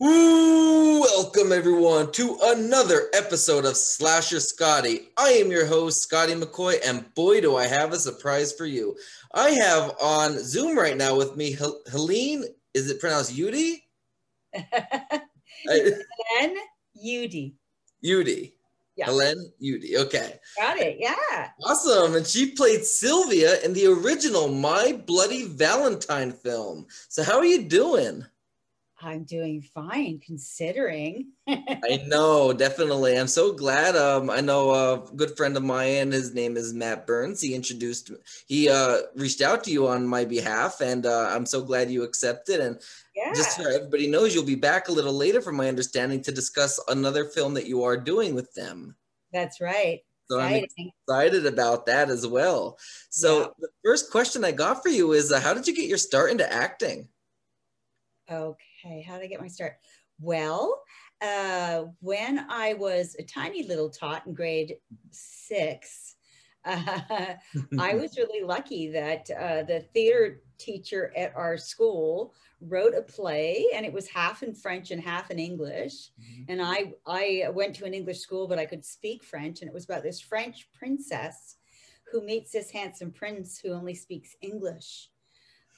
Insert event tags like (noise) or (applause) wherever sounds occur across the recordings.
Ooh, welcome everyone to another episode of Slasher Scotty. I am your host, Scotty McCoy, and boy, do I have a surprise for you. I have on Zoom right now with me Hel- Helene. Is it pronounced Udy? (laughs) Helen Udy. Udy. Yeah. Helen Udy. Okay. Got it. Yeah. Awesome. And she played Sylvia in the original My Bloody Valentine film. So, how are you doing? I'm doing fine considering. (laughs) I know, definitely. I'm so glad. Um, I know a good friend of mine. His name is Matt Burns. He introduced, he uh, reached out to you on my behalf, and uh, I'm so glad you accepted. And yeah. just so everybody knows, you'll be back a little later, from my understanding, to discuss another film that you are doing with them. That's right. So I'm excited about that as well. So Yeah. the first question I got for you is, uh, how did you get your start into acting? Okay. Okay, how did I get my start? Well, uh, when I was a tiny little tot in grade six, uh, (laughs) I (laughs) was really lucky that uh, the theater teacher at our school wrote a play and it was half in French and half in English. And I, I went to an English school, but I could speak French. And it was about this French princess who meets this handsome prince who only speaks English.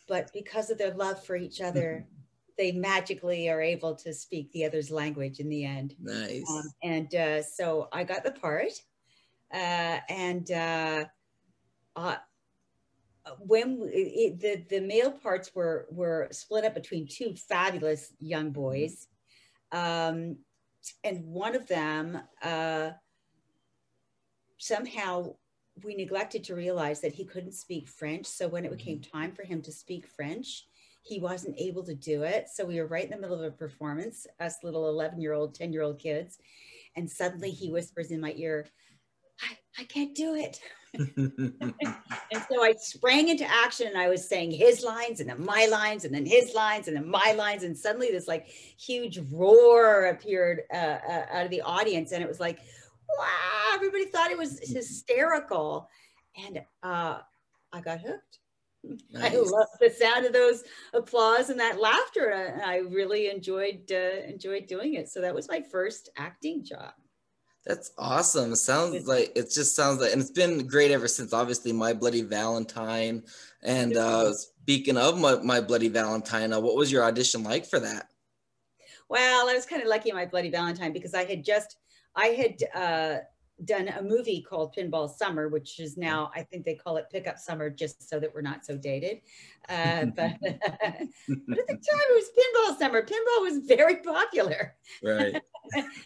But because of their love for each other, (laughs) they magically are able to speak the other's language in the end. nice. Um, and uh, so I got the part. Uh, and uh, uh, when w- it, the the male parts were were split up between two fabulous young boys, um, and one of them uh, somehow we neglected to realize that he couldn't speak French. So when it became time for him to speak French, he wasn't able to do it. So we were right in the middle of a performance, us little 11 year old, 10 year old kids. And suddenly he whispers in my ear, I, I can't do it. (laughs) And so I sprang into action and I was saying his lines and then my lines and then his lines and then my lines. And suddenly this like huge roar appeared uh, uh, out of the audience. And it was like, wow, everybody thought it was hysterical. And uh, I got hooked. I love the sound of those applause and that laughter. And I really enjoyed uh, enjoyed doing it. So that was my first acting job. That's awesome. It sounds like it just sounds like, and it's been great ever since. Obviously, My Bloody Valentine. And uh, speaking of my, my Bloody Valentine, uh, what was your audition like for that? Well, I was kind of lucky in my Bloody Valentine because I had just I had uh, done a movie called Pinball Summer, which is now I think they call it Pickup Summer, just so that we're not so dated. (laughs) Uh, but, (laughs) but at the (laughs) time, it was Pinball Summer. Pinball was very popular. Right.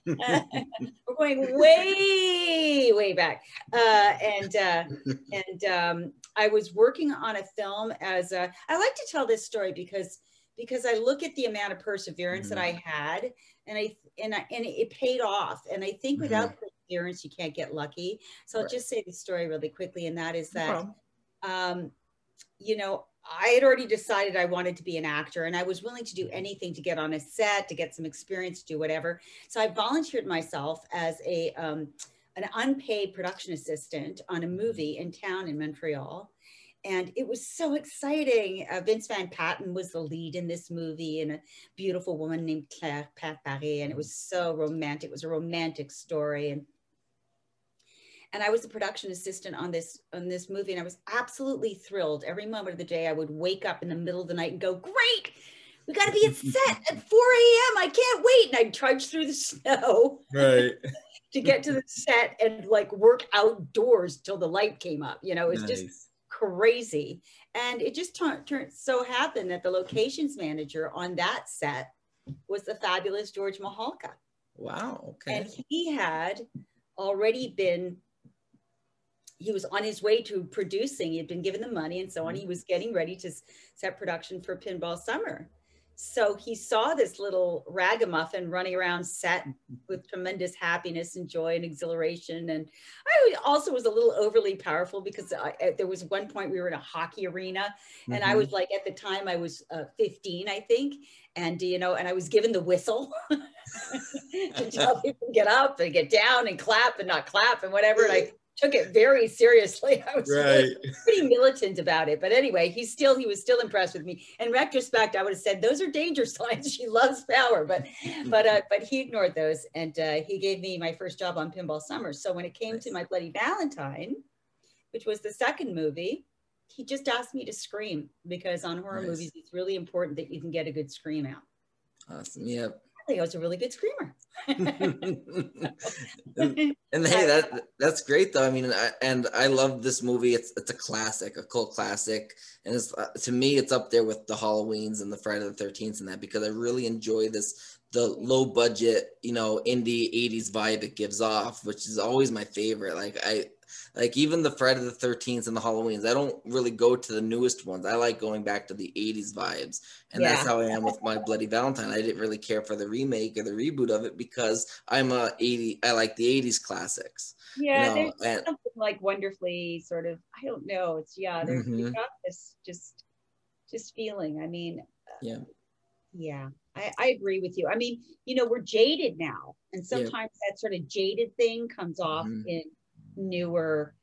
we're going way way back uh, and uh, and um, i was working on a film as a, i like to tell this story because because i look at the amount of perseverance that i had and i and I, and it paid off and i think without you can't get lucky so i'll just say the story really quickly and that is that problem. um, you know, I had already decided I wanted to be an actor and I was willing to do anything to get on a set, to get some experience, to do whatever. So I volunteered myself as a um, an unpaid production assistant on a movie in town in Montreal. And it was so exciting. Uh, Vince Van Patten was the lead in this movie, and a beautiful woman named Claire Paris. And it was so romantic. It was a romantic story. And and I was a production assistant on this on this movie, and I was absolutely thrilled. Every moment of the day, I would wake up in the middle of the night and go, "Great, we got to be at (laughs) set at 4 a.m. I can't wait!" And I'd trudge through the (laughs) snow Right. (laughs) to get to the set and like work outdoors till the light came up. You know, it was just crazy. And it just turned turn, so happened that the locations manager on that set was the fabulous George Mihalka. Wow. Okay. And he had already been, he was on his way to producing, he had been given the money and so on. He was getting ready to set production for Pinball Summer. So he saw this little ragamuffin running around set with tremendous happiness and joy and exhilaration. And I also was a little overly powerful because I, there was one point we were in a hockey arena and I Mhm. was like, at the time I was uh, 15, I think. And, you know, and I was given the whistle (laughs) to tell (laughs) people to get up and get down and clap and not clap and whatever. And I took it very seriously. (laughs) I was Right. really pretty militant about it. But anyway, he's still he was still impressed with me. In retrospect, I would have said those are danger (laughs) signs. She loves power, but (laughs) but uh, but he ignored those, and uh, he gave me my first job on Pinball Summer. So when it came to my Bloody Valentine, which was the second movie, he just asked me to scream because on horror Nice. movies it's really important that you can get a good scream out. Awesome. Yep. I was a really good screamer. (laughs) and, and hey, that that's great though. I mean, I, and I love this movie. It's it's a classic, a cult classic, and it's uh, to me, it's up there with the Halloweens and the Friday the Thirteenth and that because I really enjoy this the low budget, you know, indie '80s vibe it gives off, which is always my favorite. Like I. Like even the Friday the Thirteenth and the Halloweens, I don't really go to the newest ones. I like going back to the '80s vibes, and that's how I am with my Bloody Valentine. I didn't really care for the remake or the reboot of it because I'm a 80. I like the 80s classics. Yeah, know, there's and- something like wonderfully sort of. I don't know. It's yeah. There's Mhm. you've got this just just feeling. I mean, uh, Yeah. yeah. I, I agree with you. I mean, you know, we're jaded now, and Yeah. sometimes that sort of jaded thing comes off Mhm. in newer,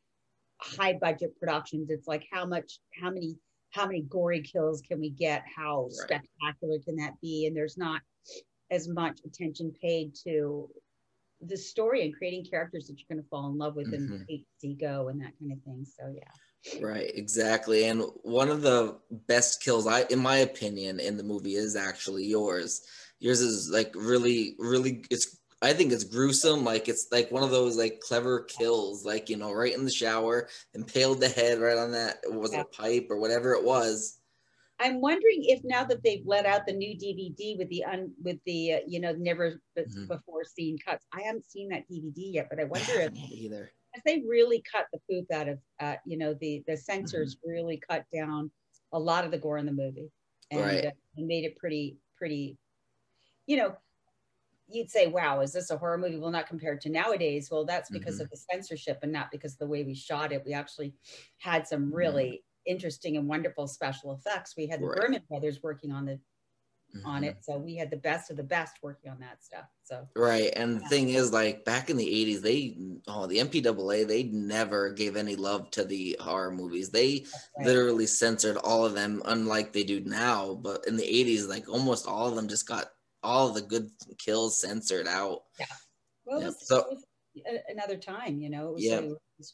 high budget productions. It's like how much, how many, how many gory kills can we get? How Right. spectacular can that be? And there's not as much attention paid to the story and creating characters that you're going to fall in love with and Mhm. hate to see go and that kind of thing. So yeah. Right, exactly. And one of the best kills, I, in my opinion, in the movie is actually yours. Yours is like really, really. It's I think it's gruesome. Like it's like one of those like clever kills, like you know, right in the shower, impaled the head right on that was it a pipe or whatever it was. I'm wondering if now that they've let out the new DVD with the un with the uh, you know never Mhm. before seen cuts. I haven't seen that DVD yet, but I I wonder if, either. if they really cut the poop out of uh, you know the the Mm-hmm. censors really cut down a lot of the gore in the movie and, Right. uh, and made it pretty pretty you know you'd say wow is this a horror movie well not compared to nowadays well that's because Mhm. of the censorship and not because of the way we shot it we actually had some Mm-hmm. really interesting and wonderful special effects we had the Right. Burman brothers working on the on Mhm. it so we had the best of the best working on that stuff so Right, and the thing is, like back in the '80s, they oh the MPAA they never gave any love to the horror movies. They right. literally censored all of them, unlike they do now. But in the '80s, like almost all of them just got all the good kills censored out. well, yeah, it was, so- it was another time you know it was, Yeah. was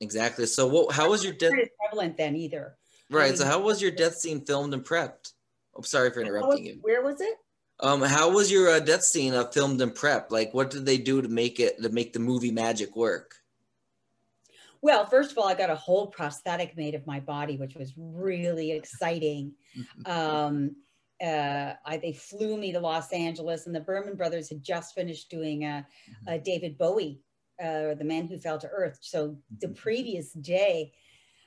Exactly. So, what? How was your death? prevalent then either Right. So, mean- how was your death scene filmed and prepped? I'm sorry for How was- interrupting you. where was it Um, how was your uh, death scene uh, filmed and prepped? Like, what did they do to make it to make the movie magic work? Well, first of all, I got a whole prosthetic made of my body, which was really exciting. (laughs) Um, uh, I, they flew me to Los Angeles, and the Burman brothers had just finished doing a, a David Bowie, uh, the man who fell to earth. So the previous day,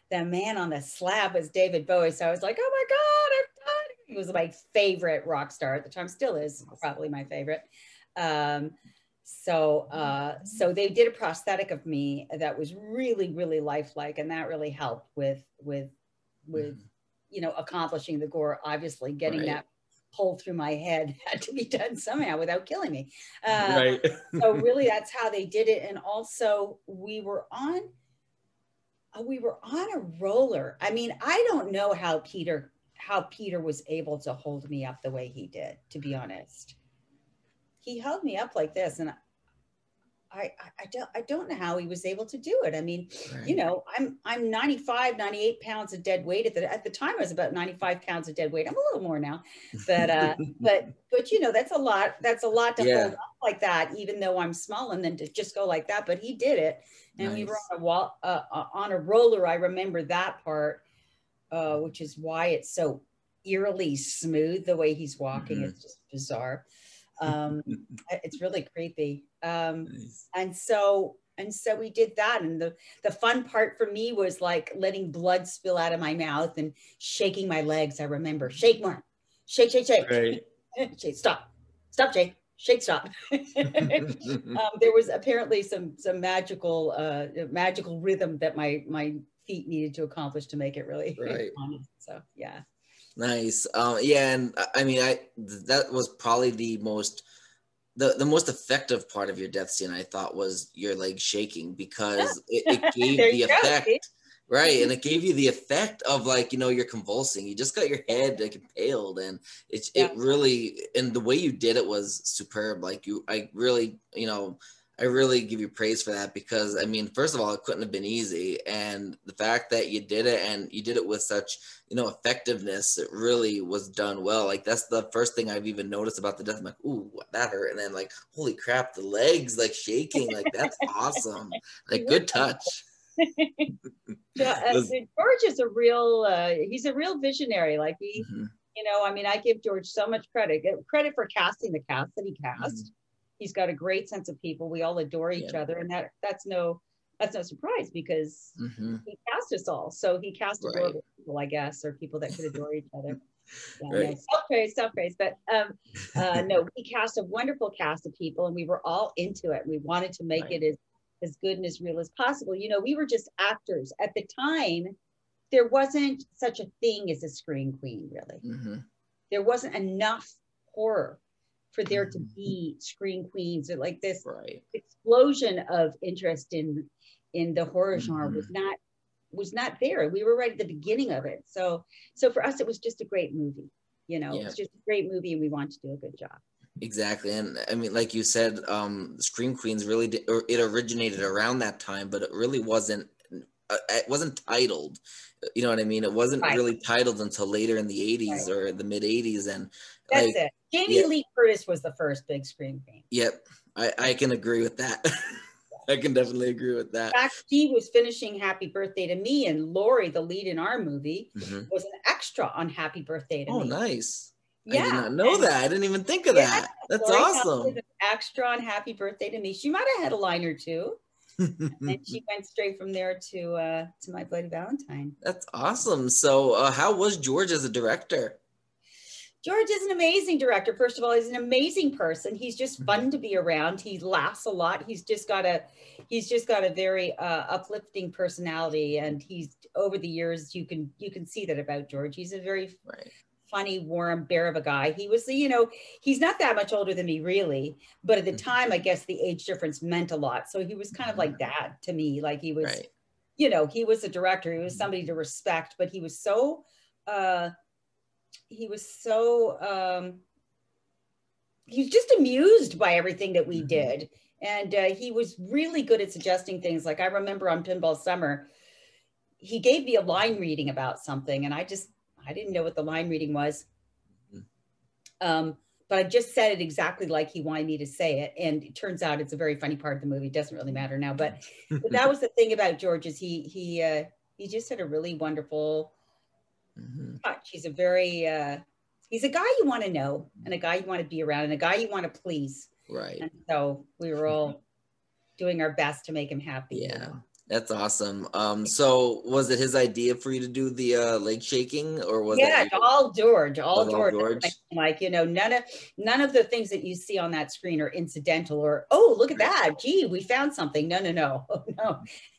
the man on the slab was David Bowie. So I was like, oh my God, I've done it. He was my favorite rock star at the time, still is probably my favorite. Um, so uh, so they did a prosthetic of me that was really, really lifelike, and that really helped with with with you know accomplishing the gore. Obviously, getting Right. that hole through my head (laughs) had to be done somehow without killing me. Uh, right. (laughs) so really that's how they did it and also we were on uh, we were on a roller i mean i don't know how peter how peter was able to hold me up the way he did to be honest he held me up like this and i i, I don't i don't know how he was able to do it. I mean you know i'm i'm 95 98 pounds of dead weight at the at the time i was about 95 pounds of dead weight. I'm a little more now but uh (laughs) but but you know that's a lot that's a lot to Yeah. hold up like that even though i'm small and then to just go like that but he did it. And we were on a wall uh, uh, on a roller i remember that part uh which is why it's so eerily smooth the way he's walking. Mhm. it's just bizarre. (laughs) Um it's really creepy um Nice. and so and so we did that and the the fun part for me was like letting blood spill out of my mouth and shaking my legs i remember shake more shake shake shake Right. (laughs) shake stop stop shake shake stop (laughs) um, there was apparently some some magical uh magical rhythm that my my feet needed to accomplish to make it really (laughs) Right. fun. so yeah Nice. Um, yeah, and I- I mean, I that was probably the most the, the most effective part of your death scene I thought was your leg shaking because (laughs) it, it gave the effect go, right and it gave you the effect of like you know you're convulsing. You just got your head like impaled and it, yeah. it really and the way you did it was superb. Like you I really you know I really give you praise for that because I mean, first of all, it couldn't have been easy, and the fact that you did it and you did it with such you know effectiveness, it really was done well. Like that's the first thing I've even noticed about the death. I'm like, ooh, that hurt, and then like, holy crap, the legs like shaking, like that's (laughs) awesome. Like good touch. (laughs) (laughs) uh, George is a real uh, he's a real visionary. Like he, mm-hmm. you know, I mean, I give George so much credit. Credit for casting the cast that he cast. Mm-hmm he's got a great sense of people. We all adore each yeah. other, and that that's no that's no surprise because mm-hmm. he cast us all. So he cast right. adorable people, I guess, or people that could adore each other. (laughs) Yeah, right. no, self praise, self praise. But um, uh, no, he cast a wonderful cast of people, and we were all into it. We wanted to make right. it as as good and as real as possible. You know, we were just actors at the time. There wasn't such a thing as a screen queen, really. Mm-hmm. There wasn't enough horror for there to mm-hmm. be screen queens or like this right. explosion of interest in in the horror genre mm-hmm. was not was not there. We were right at the beginning of it. So so for us it was just a great movie. You know, yeah. it's just a great movie and we want to do a good job. Exactly. And I mean, like you said, um, Scream Queens really did, it originated around that time, but it really wasn't, uh, it wasn't titled. You know what I mean? It wasn't right. really titled until later in the 80s right. or the mid 80s. And that's like, it. Jamie. Lee Curtis was the first big screen queen. Yep, I, I can agree with that. (laughs) I can definitely agree with that. In fact, she was finishing Happy Birthday to Me, and Lori, the lead in our movie, mm-hmm. was an extra on Happy Birthday to oh, Me. Oh, nice. Yeah. I did not know that. I didn't even think of yeah, that. That's Lori awesome. extra on Happy Birthday to Me. She might have had a line or two. and she (laughs) went straight from there to uh, to my Bloody Valentine. That's awesome. So, uh, how was George as a director? George is an amazing director. First of all, he's an amazing person. He's just mm-hmm. fun to be around. He laughs a lot. He's just got a he's just got a very uh, uplifting personality and he's over the years you can you can see that about George. He's a very right. funny, warm bear of a guy. He was, you know, he's not that much older than me really, but at the mm-hmm. time I guess the age difference meant a lot. So he was kind of like mm-hmm. dad to me. Like he was right. you know, he was a director. He was somebody to respect, but he was so uh he was so um, he was just amused by everything that we mm-hmm. did. And uh, he was really good at suggesting things. Like i remember on pinball summer he gave me a line reading about something and i just i didn't know what the line reading was. Mm-hmm. um, but i just said it exactly like he wanted me to say it. And it turns out it's a very funny part of the movie. It doesn't really matter now. But, but that (laughs) was the thing about george is he he uh, he just had a really wonderful mm-hmm. touch. He's a very uh, he's a guy you want to know and a guy you want to be around and a guy you want to please. Right. And so we were all (laughs) doing our best to make him happy. Yeah. That's awesome. Um, so was it his idea for you to do the uh, leg shaking, or was it? yeah, all George, all George. George. Like you know, none of none of the things that you see on that screen are incidental, or oh, look at that, gee, we found something. No, no, no, oh, (laughs)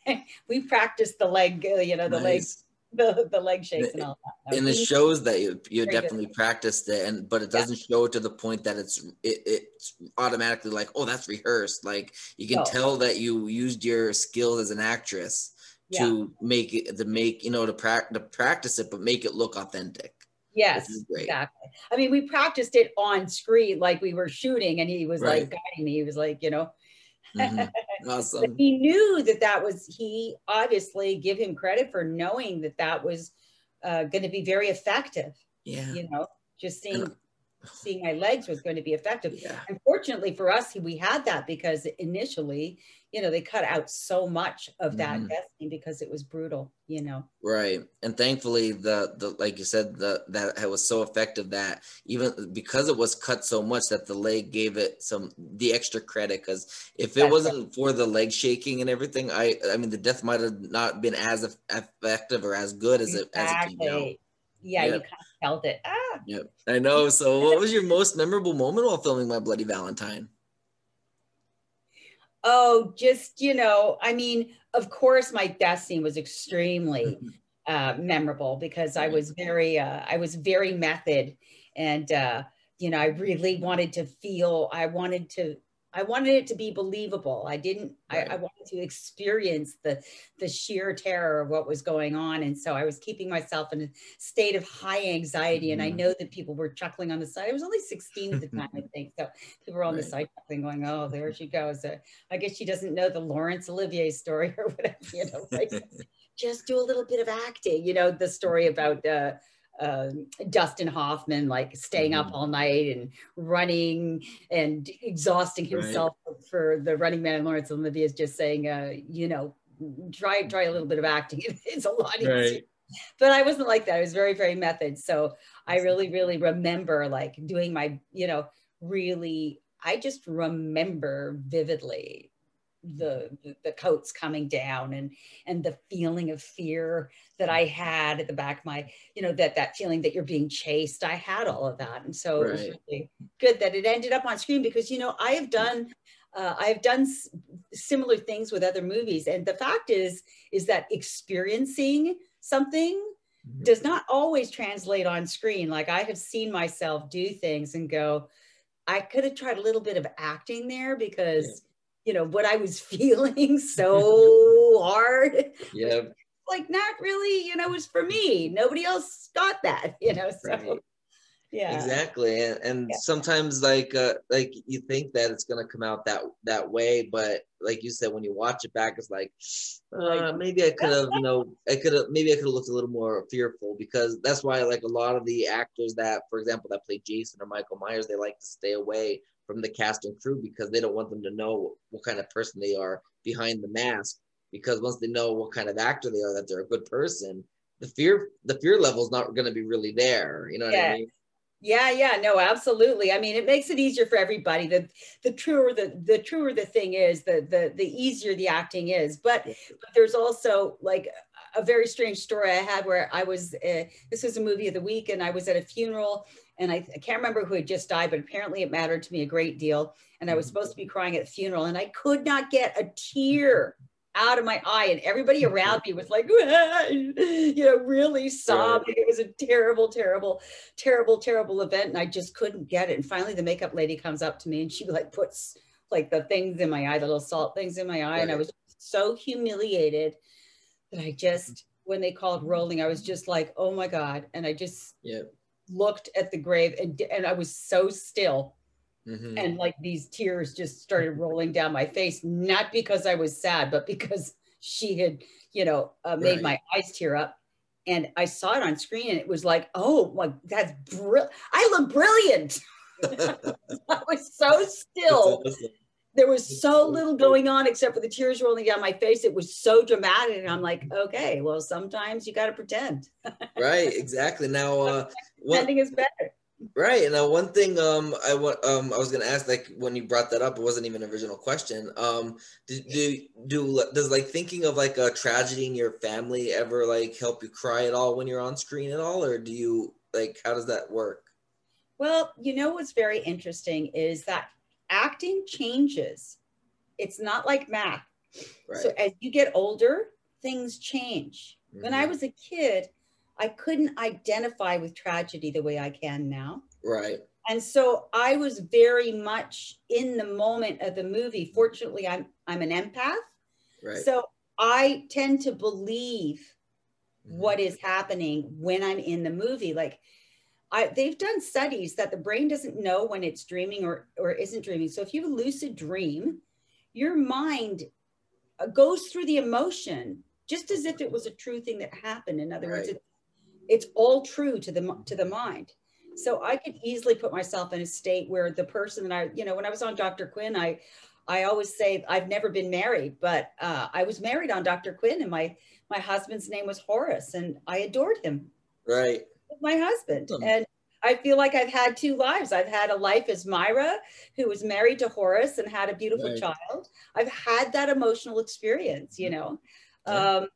no. (laughs) we practiced the leg, uh, you know, the nice. (laughs) the, the leg shakes and all that. And it shows that you you definitely good. practiced it, and but it doesn't yeah. show it to the point that it's it, it's automatically like oh that's rehearsed. Like you can no. tell that you used your skills as an actress yeah. to make it to make you know to, pra- to practice it, but make it look authentic. Yes, exactly. I mean, we practiced it on screen like we were shooting, and he was right. like guiding me. He was like, you know, Mm-hmm. (laughs) Awesome. he knew that that was, he obviously give him credit for knowing that that was uh, going to be very effective. Yeah. You know, just seeing, seeing my legs was going to be effective. Yeah. Unfortunately for us, we had that because initially you know, they cut out so much of that mm-hmm. destiny because it was brutal, you know. Right. And thankfully the the like you said, the that was so effective that even because it was cut so much that the leg gave it some the extra credit because if it That's wasn't it. for the leg shaking and everything, I I mean the death might have not been as effective or as good as exactly. it as it came out. Yeah, yep. you kind of felt it. Ah. Yep. I know. So what was your most memorable moment while filming My Bloody Valentine? Oh, just, you know, I mean, of course, my death scene was extremely (laughs) uh, memorable because I was very, uh, I was very method and, uh, you know, I really wanted to feel, I wanted to, I wanted it to be believable. I didn't, Right. I, I wanted to experience the, the sheer terror of what was going on. And so I was keeping myself in a state of high anxiety. And I Mhm. know that people were chuckling on the side. I was only 16 at the time, I (laughs) think. So people were on the side chuckling going, oh, there she goes. Uh, I guess she doesn't know the Laurence Olivier story (laughs) or whatever, you know, like (laughs) just do a little bit of acting, you know, the story about, uh, um, Dustin Hoffman, like staying up Mhm. all night and running and exhausting Right. himself for the Running Man. And Laurence Olivier is just saying, uh, you know, try try a little bit of acting. (laughs) It's a lot easier. Right. But I wasn't like that. I was very very method. So I really really remember like doing my you know really. I just remember vividly the the coats coming down and and the feeling of fear that I had at the back of my you know that that feeling that you're being chased. I had all of that. And so it was really good that it ended up on screen because you know I have done uh, I've done s- similar things with other movies. And the fact is is that experiencing something Mhm. does not always translate on screen. Like I have seen myself do things and go I could have tried a little bit of acting there because you know what I was (laughs) feeling so (laughs) hard Yeah. (laughs) like not really you know it was for me nobody else got that you know so Right. yeah Exactly, and, and Yeah. sometimes like uh, like you think that it's gonna come out that that way, but like you said, when you watch it back, it's like, (sighs) uh, Like- maybe I could have, you know, I could have maybe I could have looked a little more fearful because that's why like a lot of the actors that, for example, that play Jason or Michael Myers, they like to stay away from the cast and crew because they don't want them to know what kind of person they are behind the mask. Because once they know what kind of actor they are, that they're a good person, the fear the fear level is not going to be really there. You know what Yeah. I mean? Yeah, yeah, no, absolutely. I mean, it makes it easier for everybody. The the truer the the truer the thing is, the the the easier the acting is. But, but there's also like a very strange story I had where I was. Uh, this was a movie of the week, and I was at a funeral, and I, I can't remember who had just died, but apparently it mattered to me a great deal. And I was supposed to be crying at the funeral, and I could not get a tear out of my eye and everybody (laughs) around me was like you know really sobbing. It was a terrible terrible terrible terrible event and i just couldn't get it. And finally the makeup lady comes up to me and she like puts like the things in my eye the little salt things in my eye and i was so humiliated that i just when they called rolling i was just like oh my god and i just Yeah. looked at the grave and and i was so still Mhm. and like these tears just started rolling down my face not because i was sad but because she had you know uh, made Right. my eyes tear up and i saw it on screen and it was like oh my that's brilliant i look brilliant (laughs) i was so still awesome. There was so little going on except for the tears rolling down my face it was so dramatic and i'm like okay well sometimes you got to pretend right, exactly. Now, (laughs) uh, one, pretending is better right. Now, one thing um, I want um, I was gonna ask, like when you brought that up, it wasn't even an original question. Um, do, do do does like thinking of like a tragedy in your family ever like help you cry at all when you're on screen at all, or do you like how does that work? Well, you know what's very interesting is that acting changes. It's not like math. Right. So as you get older, things change. When I Mhm. was a kid, I couldn't identify with tragedy the way I can now. right. And so I was very much in the moment of the movie. Fortunately, I'm I'm an empath. Right. So I tend to believe Mhm. what is happening when I'm in the movie. Like I, they've done studies that the brain doesn't know when it's dreaming or, or isn't dreaming. So if you have a lucid dream, your mind uh, goes through the emotion just as if it was a true thing that happened. In other words, it, it's all true to the to the mind. So I could easily put myself in a state where the person that I, you know, when I was on Dr. Quinn, I, I always say I've never been married, but uh, I was married on Dr. Quinn, and my my husband's name was Horace, and I adored him Right. With my husband. Awesome. And I feel like I've had two lives. I've had a life as Myra, who was married to Horace and had a beautiful Right. child. I've had that emotional experience, you know. Yeah. Um,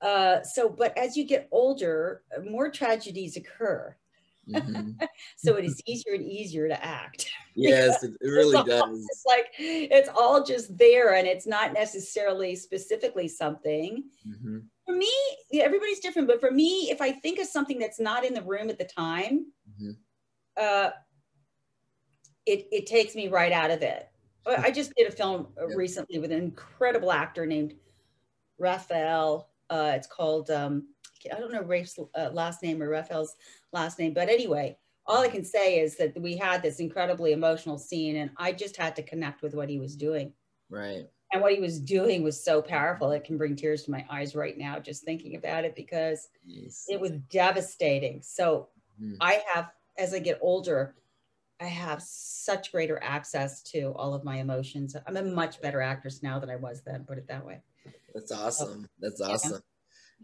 uh, so, but as you get older, more tragedies occur. Mhm. (laughs) So it is easier and easier to act. (laughs) yes, it, really It's all- does. It's like it's all just there and it's not necessarily specifically something. Mhm. For me, everybody's different, but for me, if I think of something that's not in the room at the time, Mhm. uh, it, it takes me right out of it. I just did a film recently with an incredible actor named Raphael. Uh, it's called, um, I don't know Rafe's uh, last name or Raphael's last name, but anyway, all I can say is that we had this incredibly emotional scene and I just had to connect with what he was doing. Right. And what he was doing was so powerful. It can bring tears to my eyes right now just thinking about it because yes. it was devastating. So mm. I have, as I get older, I have such greater access to all of my emotions. I'm a much better actress now than I was then, put it that way. That's awesome. That's awesome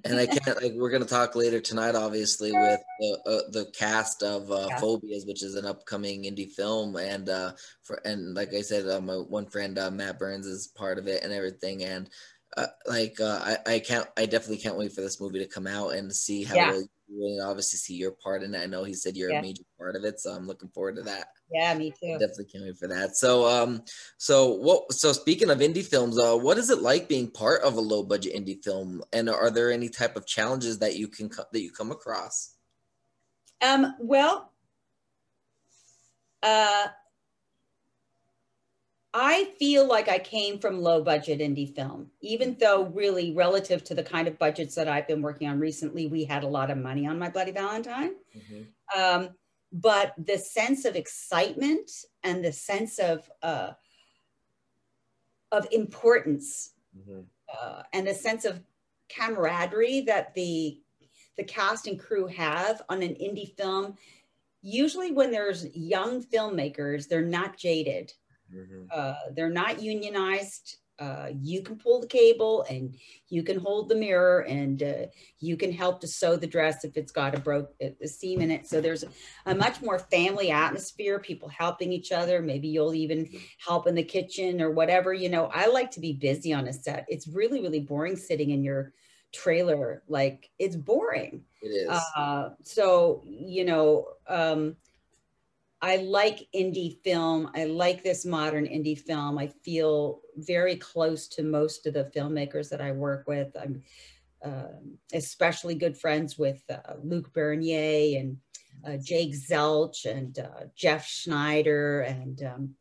and I can't like we're gonna talk later tonight, obviously, with the uh, the cast of uh, yeah. Phobias, which is an upcoming indie film, and uh, for and like I said, uh, my one friend uh, Matt Burns is part of it and everything, and uh, like uh, I I can't I definitely can't wait for this movie to come out and see how yeah. Really obviously see your part in it. I know he said you're yeah. a major part of it, so I'm looking forward to that. Yeah, me too. Definitely can't wait for that. So, um, so what? So speaking of indie films, uh, what is it like being part of a low budget indie film? And are there any type of challenges that you can that you come across? Um. Well. Uh. I feel like I came from low budget indie film, even though really relative to the kind of budgets that I've been working on recently, we had a lot of money on My Bloody Valentine. Mm-hmm. Um, but the sense of excitement and the sense of uh, of importance mm-hmm. uh, and the sense of camaraderie that the the cast and crew have on an indie film usually when there's young filmmakers they're not jaded mm-hmm. uh, they're not unionized uh, you can pull the cable and you can hold the mirror and uh, you can help to sew the dress if it's got a broke a seam in it. So there's a much more family atmosphere, people helping each other. Maybe you'll even help in the kitchen or whatever. You know, I like to be busy on a set. It's really, really boring sitting in your trailer. Like it's boring. It is. Uh, so, you know, um, I like indie film. I like this modern indie film. I feel very close to most of the filmmakers that I work with. I'm uh, especially good friends with uh, Luc Bernier and uh, Jake Zelch and uh, Jeff Schneider and um,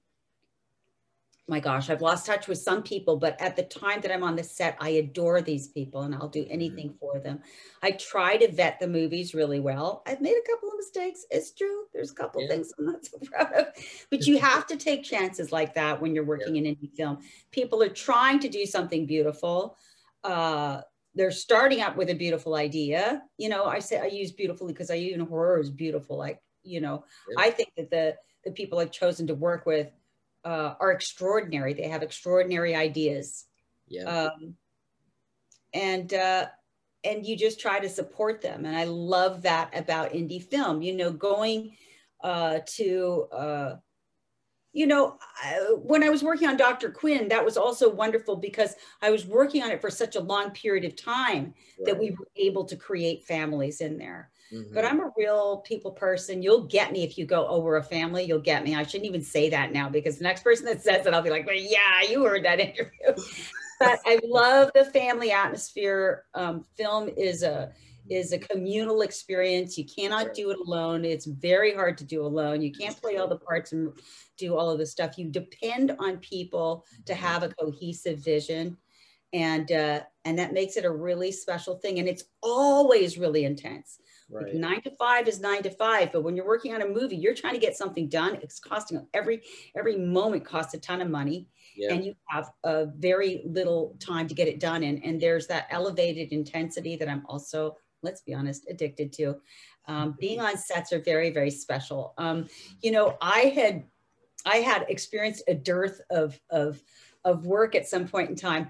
my gosh, I've lost touch with some people, but at the time that I'm on the set, I adore these people and I'll do mm-hmm. anything for them. I try to vet the movies really well. I've made a couple of mistakes. It's true. There's a couple yeah. things I'm not so (laughs) proud of, but you have to take chances like that when you're working yeah. in indie film. People are trying to do something beautiful. Uh, they're starting out with a beautiful idea. You know, I say I use beautifully because I even horror is beautiful. Like, you know, yeah. I think that the the people I've chosen to work with uh, are extraordinary. They have extraordinary ideas. Yeah. Um, and uh, and you just try to support them. And I love that about indie film. You know, going uh, to uh, you know, I, when I was working on Dr. Quinn, that was also wonderful because I was working on it for such a long period of time right. that we were able to create families in there. Mm-hmm. But I'm a real people person. You'll get me if you go over a family, you'll get me. I shouldn't even say that now because the next person that says it, I'll be like, well, yeah, you heard that (laughs) interview. but I love the family atmosphere. Um, film is a is a communal experience. You cannot do it alone. It's very hard to do alone. You can't play all the parts and do all of the stuff. You depend on people to mm-hmm. have a cohesive vision and uh, and that makes it a really special thing and it's always really intense Right. Like nine to five is nine to five, but when you're working on a movie, you're trying to get something done. It's costing every every moment costs a ton of money, yeah. and you have a very little time to get it done. And and there's that elevated intensity that I'm also, let's be honest, addicted to. Um, being on sets are very very special. Um, you know, I had I had experienced a dearth of of of work at some point in time.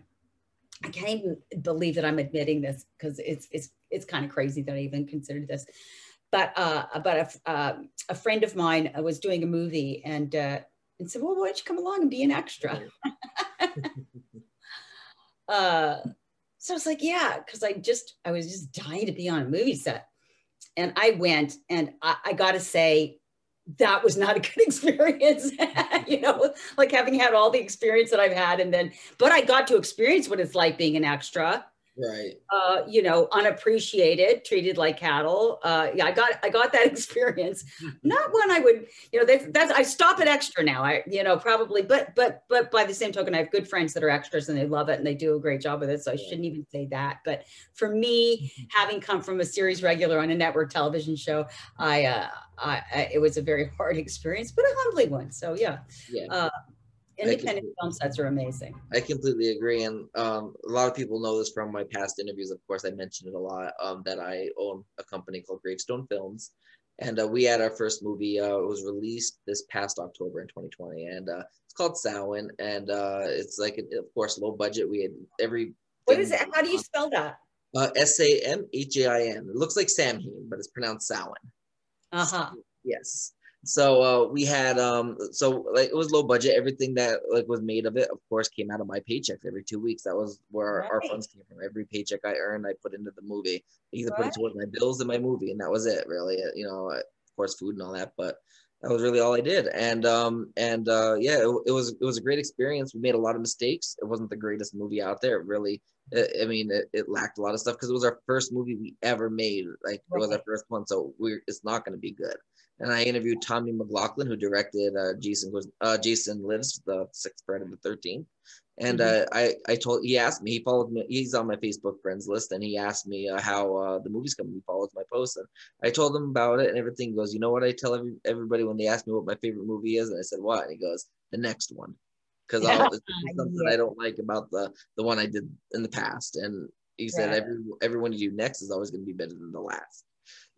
I can't even believe that I'm admitting this because it's it's it's kind of crazy that I even considered this. But uh, but a, uh, a friend of mine was doing a movie and uh, and said, well, why don't you come along and be an extra? (laughs) uh, so I was like, yeah, because I just I was just dying to be on a movie set, and I went, and I, I got to say, that was not a good (laughs) experience you know like having had all the experience that i've had and then but i got to experience what it's like being an extra Right. uh, you know, unappreciated, treated like cattle. Uh, yeah, I got I got that (laughs) experience. Not when I would, you know, that's, that's I stop at extra now. I, you know, probably, but but but by the same token, I have good friends that are extras and they love it and they do a great job with it. So I shouldn't even say that. But for me, (laughs) having come from a series regular on a network television show, I, uh, I, I it was a very (laughs) hard experience, but a humbling one. So yeah, Yeah. Independent film sets are amazing. I completely agree, and um, a lot of people know this from my past interviews. Of course, I mentioned it a lot. Um, that I own a company called Gravestone Films, and uh, we had our first movie. Uh, it was released this past October in 2020, and uh, it's called Samhain, and uh, it's like, of course, low budget. We had every. What is it? How do you spell that? Uh, S A M H A I N. It looks like Samhain, but it's pronounced Samhain. Uh huh. Yes. So uh, we had um so like it was low budget. Everything that like was made of it, of course, came out of my paychecks every two weeks. That was where our funds came from. Every paycheck I earned, I put into the movie. I either put it towards my bills and my movie, and that was it. Really, Uh, you know, of course, food and all that, but that was really all I did. And um and uh yeah, it, it was it was a great experience. We made a lot of mistakes. It wasn't the greatest movie out there. It really, I mean, it, it lacked a lot of stuff because it was our first movie we ever made. Like it was our first one, so we're it's not going to be good and I interviewed Tommy McLoughlin, who directed uh, Jason goes uh, Jason Lives, the sixth Friday the Thirteenth. And uh, I I told he asked me he followed me he's on my Facebook friends list and he asked me uh, how uh, the movie's coming. He follows my post and I told him about it and everything. He goes, you know what I tell every, everybody when they ask me what my favorite movie is, and I said what? And he goes, the next one, because (laughs) it's something Yeah. I don't like about the the one I did in the past. And he said Right. every everyone you do next is always going to be better than the last.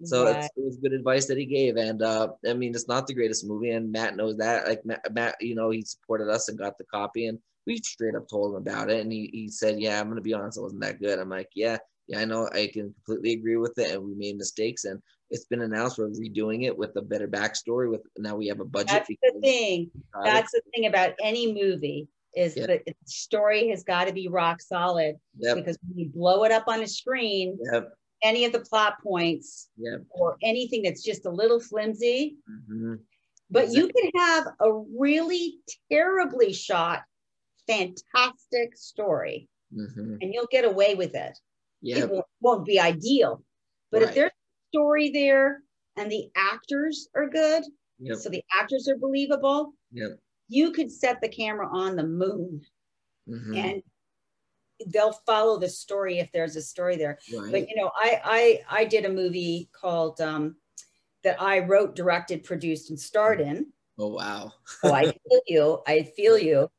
So Right. it's, it was good advice that he gave, and uh, I mean, it's not the greatest movie, and Matt knows that. Like Matt, Matt, you know, he supported us and got the copy, and we straight up told him about it, and he, he said, "Yeah, I'm gonna be honest, it wasn't that good." I'm like, "Yeah, yeah, I know, I can completely agree with it, and we made mistakes, and it's been announced we're redoing it with a better backstory. With now we have a budget. That's the thing. That's the thing about any movie is Yeah. that the story has got to be rock solid Yep, because when you blow it up on a screen, yep, any of the plot points yep. or anything that's just a little flimsy, hmm but you can have a really terribly shot, fantastic story. Hmm and you'll get away with it. Yep, It won't, be ideal, but if there's a story there and the actors are good, yep, so the actors are believable, you could set the camera on the moon hmm and they'll follow the story if there's a story there. Right. But you know, I I I did a movie called um that I wrote, directed, produced, and starred in. oh wow. Oh, I (laughs) feel you. I feel you.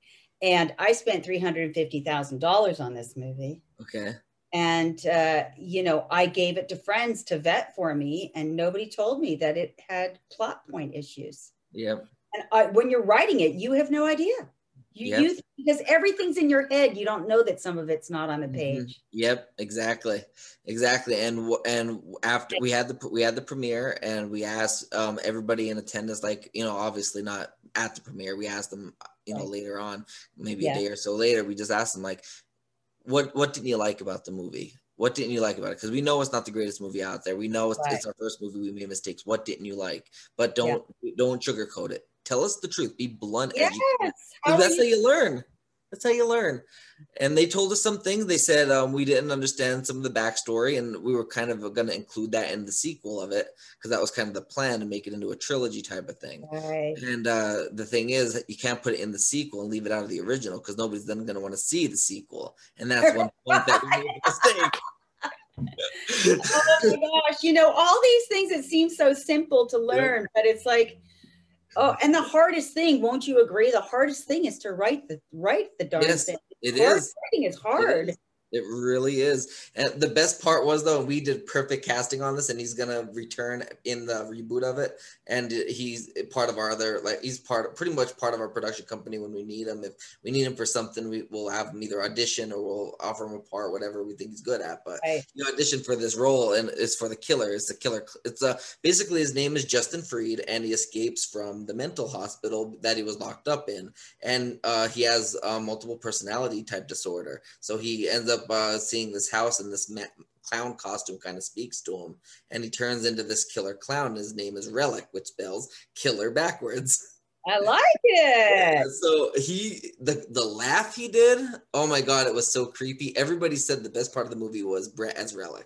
And I spent three hundred and fifty thousand dollars on this movie. Okay. And uh, you know, I gave it to friends to vet for me, and nobody told me that it had plot point issues. Yep. And I, when you're writing it, you have no idea. You, Yep. you because everything's in your head. You don't know that some of it's not on the Mhm. page. Yep, exactly, exactly. And and after we had the we had the premiere, and we asked um, everybody in attendance, like you know, obviously not at the premiere. We asked them, you know, Right. later on, maybe Yeah. a day or so later. We just asked them like, what what didn't you like about the movie? What didn't you like about it? Because we know it's not the greatest movie out there. We know it's, it's our first movie. We made mistakes. What didn't you like? But don't don't sugarcoat it. Tell us the truth. Be blunt Yes. you. How that's are how you learn. That's how you learn. And they told us some things. They said um, we didn't understand some of the backstory, and we were kind of going to include that in the sequel of it because that was kind of the plan to make it into a trilogy type of thing. Right. And uh, the thing is, that you can't put it in the sequel and leave it out of the original because nobody's then going to want to see the sequel. And that's one (laughs) point that we made a mistake. oh my gosh, you know, all these things that seem so simple to learn, but it's like, oh, and the hardest thing, won't you agree? The hardest thing is to write the write the darn Yes, thing. It Hard is. Writing is hard. is. It really is. And the best part was though, we did perfect casting on this, and he's gonna return in the reboot of it. And he's part of our other, like he's part, pretty much part of our production company when we need him. If we need him for something, we will have him either audition or we'll offer him a part, whatever we think he's good at. But Right. he auditioned for this role, and it's for the killer. It's the killer. It's a basically his name is Justin Freed, and he escapes from the mental hospital that he was locked up in and uh, he has uh, multiple personality type disorder. So he ends up uh, seeing this house, and this clown costume kind of speaks to him, and he turns into this killer clown. His name is Rellik, which spells killer backwards. I like it. (laughs) So he the the laugh he did. Oh my god, it was so creepy. Everybody said the best part of the movie was Brett as Rellik.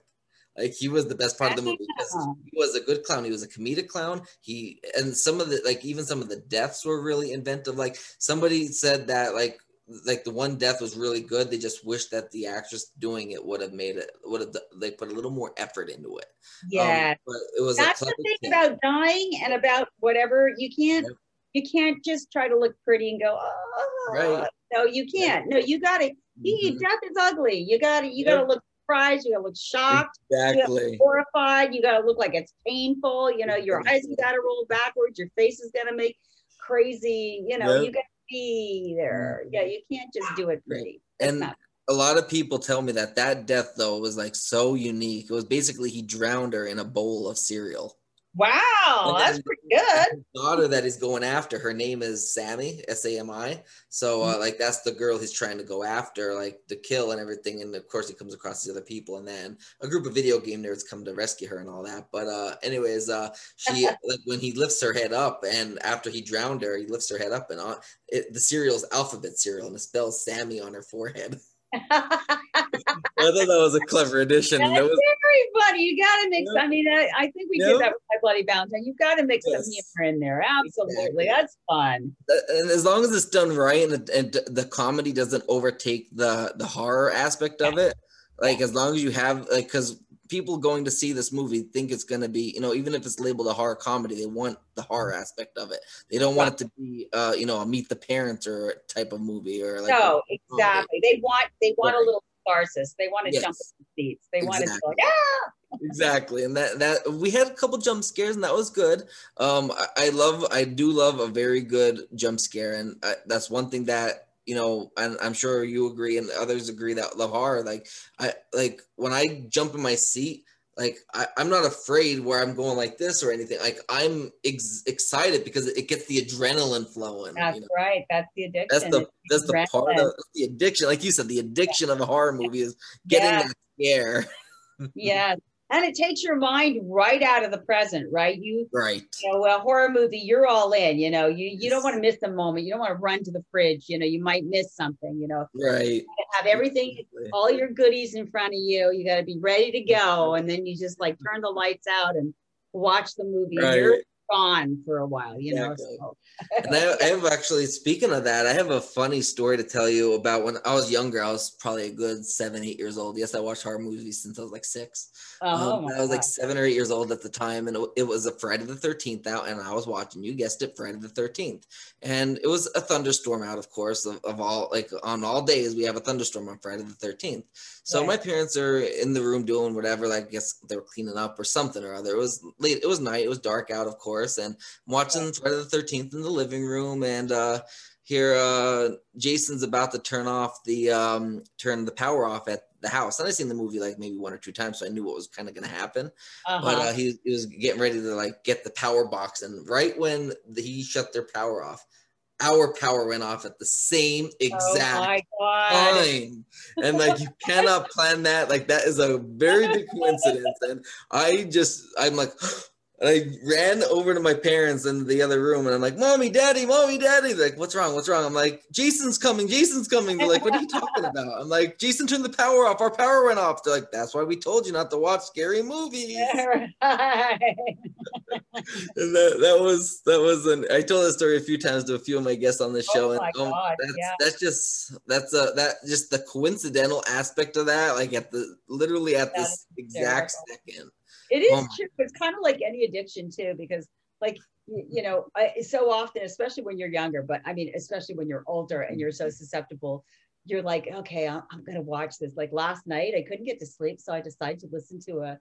Like he was the best part of the movie because he was a good clown. He was a comedic clown. He and some of the like even some of the deaths were really inventive. Like somebody said that like like the one death was really good. They just wish that the actress doing it would have made it would have they put a little more effort into it. Yeah, um, but it was that's the thing thing. about dying and about whatever. You can't yep. you can't just try to look pretty and go. Oh, right. No, you can't. No, you got to. Mm-hmm. Death is ugly. You got to. You yep. got to look surprised. You got to look shocked. Exactly. You horrified. You got to look like it's painful. You know, your eyes got to roll backwards. Your face is gonna make crazy. You know, yep. you got there. Yeah, mm-hmm. you can't just do it pretty. and a lot of people tell me that that death though was like so unique. It was basically he drowned her in a bowl of cereal. Wow, that's pretty good. daughter that he's going after, her name is Sammy, S A M I. So, uh, mm-hmm. like, that's the girl he's trying to go after, like, the kill and everything. And of course, he comes across the other people, and then a group of video game nerds come to rescue her and all that. But, uh, anyways, uh, she, (laughs) like, when he lifts her head up, and after he drowned her, he lifts her head up, and on it, the cereal's alphabet cereal, and it spells Sammy on her forehead. (laughs) I thought that was a clever addition. That's was, very funny. You got to mix. I mean, I, I think we did that with my Bloody Valentine. You've got to mix yes. some humor in there. Absolutely, that's fun. And as long as it's done right and, and the comedy doesn't overtake the the horror aspect of it, like as long as you have like because people going to see this movie think it's going to be you know even if it's labeled a horror comedy they want the horror aspect of it they don't want it to be uh you know a meet the parents or type of movie or like no exactly they want they want right. a little catharsis they want to yes. jump in the seats they exactly. want to go yeah exactly and that that we had a couple jump scares and that was good um I, I love i do love a very good jump scare and I, that's one thing that you know, and I'm sure you agree and others agree that horror. Like I like when I jump in my seat, like I, am not afraid where I'm going like this or anything. Like I'm ex- excited because it gets the adrenaline flowing. That's you know? right. That's the addiction. That's the that's the part of the addiction. Like you said, the addiction yeah. of a horror movie is getting yeah. that scare. (laughs) yeah, and it takes your mind right out of the present right? You right. you know a horror movie you're all in you know? You you don't want to miss a moment. You don't want to run to the fridge you know? You might miss something you know? Right. Have everything all your goodies in front of you. You got to be ready to go. And then you just like turn the lights out and watch the movie. Right. you're gone for a while you exactly. know so. and I, I have actually speaking of that i have a funny story to tell you about when i was younger i was probably a good seven eight years old yes i watched horror movies since i was like six Oh, um, I was like seven or eight years old at the time, and it was a Friday the 13th out, and I was watching, you guessed it, Friday the 13th. And it was a thunderstorm out, of course, of, of all, like on all days, we have a thunderstorm on Friday the 13th. So right. my parents are in the room doing whatever, like I guess they were cleaning up or something or other. It was late, it was night, it was dark out, of course, and I'm watching right. Friday the 13th in the living room, and, uh, here uh jason's about to turn off the um turn the power off at the house. And I seen the movie like maybe one or two times, so I knew what was kind of going to happen. Uh-huh. But uh, he, he, was getting ready to like get the power box, and right when the, he shut their power off, our power went off at the same oh exact oh time. And like you cannot (laughs) plan that. Like that is a very big coincidence. And I just I'm like and I ran over to my parents in the other room and I'm like, Mommy, Daddy, Mommy, Daddy. They're like, what's wrong? What's wrong? I'm like, Jason's coming, Jason's coming. They're like, what are you talking (laughs) about? I'm like, Jason turned the power off. Our power went off. They're like, that's why we told you not to watch scary movies. (laughs) and that, that was that was an I told that story a few times to a few of my guests on the oh show. Oh and um, God, that's yeah. that's just that's a that just the coincidental aspect of that, like at the literally at that this exact second it is um, true. It's kind of like any addiction too, because like you know, I, so often, especially when you're younger, but I mean, especially when you're older and you're so susceptible, you're like, okay, I'm, I'm going to watch this. Like last night, I couldn't get to sleep, so I decided to listen to a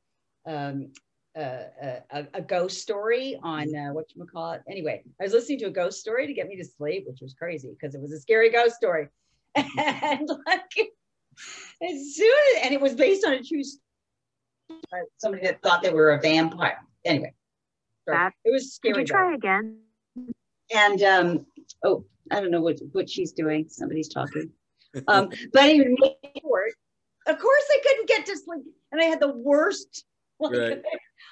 um, a, a, a, ghost story on uh, what you call it. Anyway, I was listening to a ghost story to get me to sleep, which was crazy because it was a scary ghost story, (laughs) and like (laughs) as soon as, and it was based on a true somebody that thought they were a vampire. Anyway, that, it was scary. Could you try again? And um, oh, I don't know what what she's doing. Somebody's talking. Um, but anyway, of course, I couldn't get to sleep, and I had the worst like, right.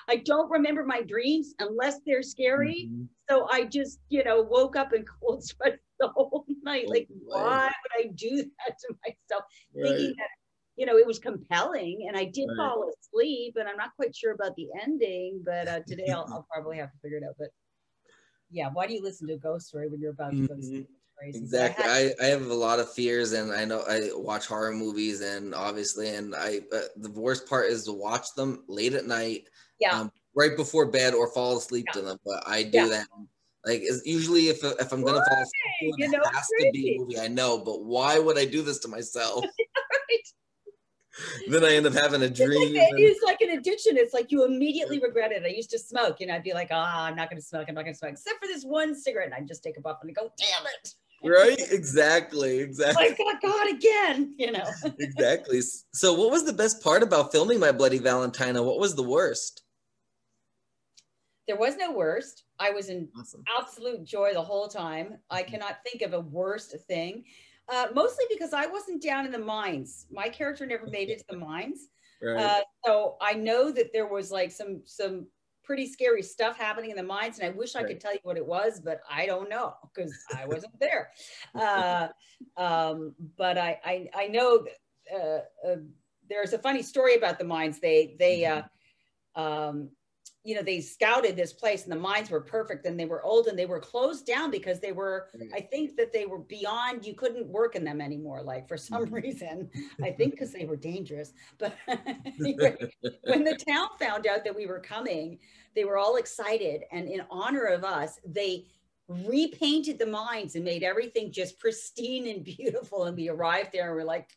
I don't remember my dreams unless they're scary. Mm-hmm. So I just, you know, woke up in (laughs) cold sweat the whole night. Like, why would I do that to myself? Right. Thinking that, you know, it was compelling and I did right. fall asleep and I'm not quite sure about the ending, but uh, today I'll, I'll, (laughs) probably have to figure it out. But yeah, why do you listen to a ghost story when you're about to go to sleep? Mm-hmm. Exactly. I, I, I, have a lot of fears, and I know I watch horror movies, and obviously, and I uh, the worst part is to watch them late at night, yeah, um, right before bed or fall asleep yeah. to them. But I do yeah. that. Like usually, if if I'm gonna fall asleep, you know, it has to be a movie I know. But why would I do this to myself? (laughs) (laughs) then I end up having a dream. It's like, it's like, an addiction. It's like you immediately regret it. I used to smoke, and I'd be like, "Ah, oh, I'm not going to smoke. I'm not going to smoke, except for this one cigarette." And I'd just take a puff and I go, "Damn it!" right exactly exactly like oh god again you know (laughs) exactly so what was the best part about filming my bloody valentine what was the worst there was no worst i was in awesome. absolute joy the whole time i mm-hmm. cannot think of a worst thing uh, mostly because i wasn't down in the mines. My character never made it to the mines. Right. uh, so i know that there was like some some pretty scary stuff happening in the mines and i wish i could tell you what it was but i don't know because i wasn't there. (laughs) Uh, um, but I, I, I know uh, uh, there's a funny story about the mines. They they uh, mm-hmm. um, you know they scouted this place and the mines were perfect and they were old and they were closed down because they were i think that they were beyond you couldn't work in them anymore like for some mm-hmm. reason. I think because they were dangerous but (laughs) anyway, (laughs) when the town found out that we were coming they were all excited and in honor of us they repainted the mines and made everything just pristine and beautiful. And we arrived there and we're like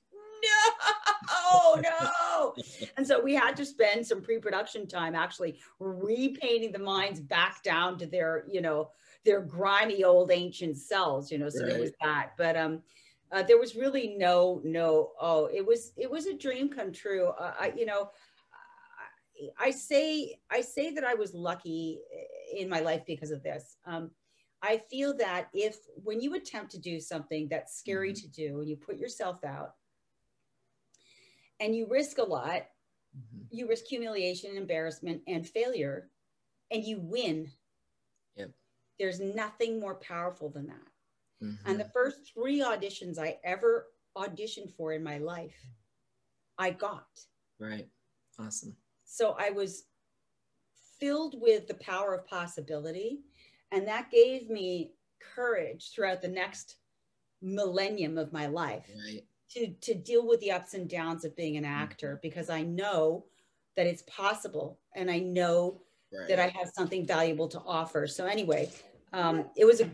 no, no. (laughs) and so we had to spend some pre-production time actually repainting the mines back down to their, you know, their grimy old ancient cells, you know, so right. there was that. But um uh, there was really no, no, oh, it was, it was a dream come true. Uh, I, you know, I say, I say that I was lucky in my life because of this. Um, I feel that if when you attempt to do something that's scary mm-hmm. to do and you put yourself out, and you risk a lot. Mm-hmm. You risk humiliation, embarrassment, and failure, and you win. Yep. There's nothing more powerful than that. Mm-hmm. And the first three auditions I ever auditioned for in my life, I got. Right. Awesome. So I was filled with the power of possibility. And that gave me courage throughout the next millennium of my life. Right to to deal with the ups and downs of being an mm-hmm. actor because I know that it's possible and I know right. that I have something valuable to offer. So anyway, um, it was a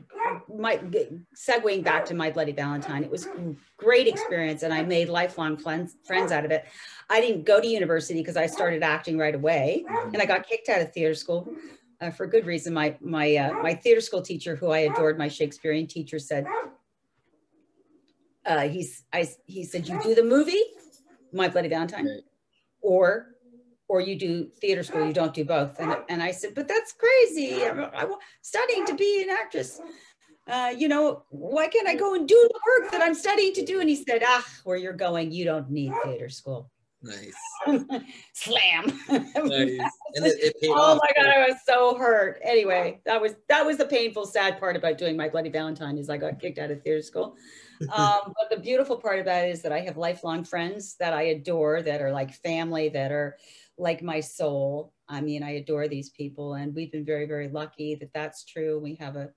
my segueing back to my bloody Valentine. It was a great experience and I made lifelong friends friends out of it. I didn't go to university because I started acting right away and I got kicked out of theater school. Uh, for good reason. My my uh, my theater school teacher, who I adored, my Shakespearean teacher, said, uh, he's I he said you do the movie, My Bloody Valentine, right. or or you do theater school. You don't do both. And and I said, but that's crazy. I'm, I'm studying to be an actress. Uh, you know, why can't I go and do the work that I'm studying to do? And he said, ah, where you're going, you don't need theater school. Nice. (laughs) Slam. nice. (laughs) It, it oh my god, I was so hurt. Anyway, that was that was the painful, sad part about doing my bloody Valentine is I got kicked out of theater school. (laughs) Um, but the beautiful part about it is that I have lifelong friends that I adore, that are like family, that are like my soul. I mean, I adore these people, and we've been very, very lucky that that's true. We have a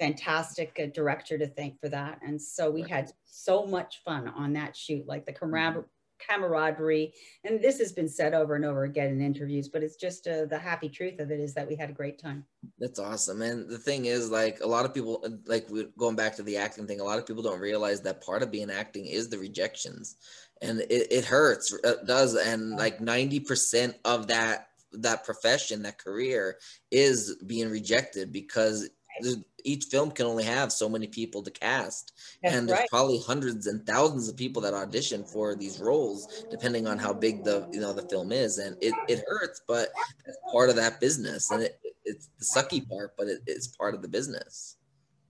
fantastic uh, director to thank for that, and so we had so much fun on that shoot. Like the camaraderie camaraderie. And this has been said over and over again in interviews, but it's just uh, the happy truth of it is that we had a great time. That's awesome. And the thing is, like a lot of people, like going back to the acting thing, a lot of people don't realize that part of being acting is the rejections, and it, it hurts, it uh, does. And like ninety percent of that that profession, that career, is being rejected because each film can only have so many people to cast That's and there's right. probably hundreds and thousands of people that audition for these roles depending on how big the you know the film is and it, it hurts but it's part of that business and it, it's the sucky part but it, it's part of the business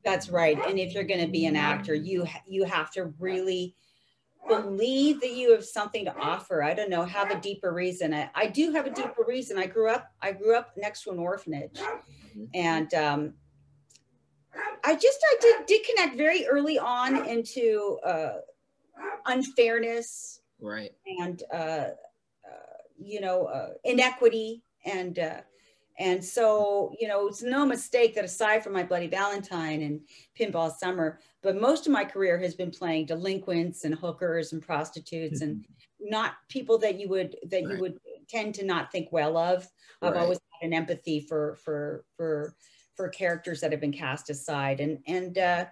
that's right and if you're going to be an actor you you have to really believe that you have something to offer. I don't know, have a deeper reason. I, I do have a deeper reason. I grew up, I grew up next to an orphanage mm-hmm. and um, I just, I did, did connect very early on into uh, unfairness. Right. And, uh, uh, you know, uh, inequity and, uh, and so, you know, it's no mistake that aside from my Bloody Valentine and Pinball Summer, but most of my career has been playing delinquents and hookers and prostitutes and mm-hmm. not people that you would that right. you would tend to not think well of. I've right. always had an empathy for for for for characters that have been cast aside and and uh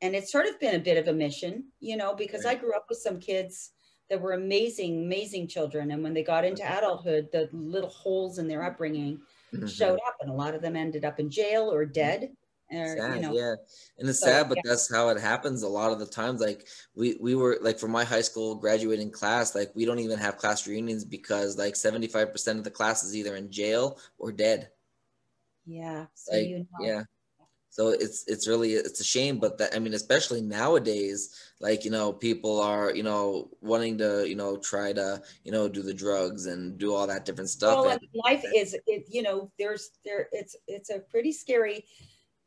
and it's sort of been a bit of a mission, you know, because right. I grew up with some kids that were amazing, amazing children. And when they got into adulthood, the little holes in their upbringing mm-hmm. showed up, and a lot of them ended up in jail or dead. Or, sad, you know. yeah, and it's so, sad, but yeah. that's how it happens a lot of the times. Like we we were like for my high school graduating class, like we don't even have class reunions because like seventy five percent of the class is either in jail or dead. Yeah, so like, you know. yeah. So it's it's really it's a shame, but that I mean, especially nowadays, like you know, people are you know wanting to you know try to you know do the drugs and do all that different stuff. Well, and, life is it you know there's there it's it's a pretty scary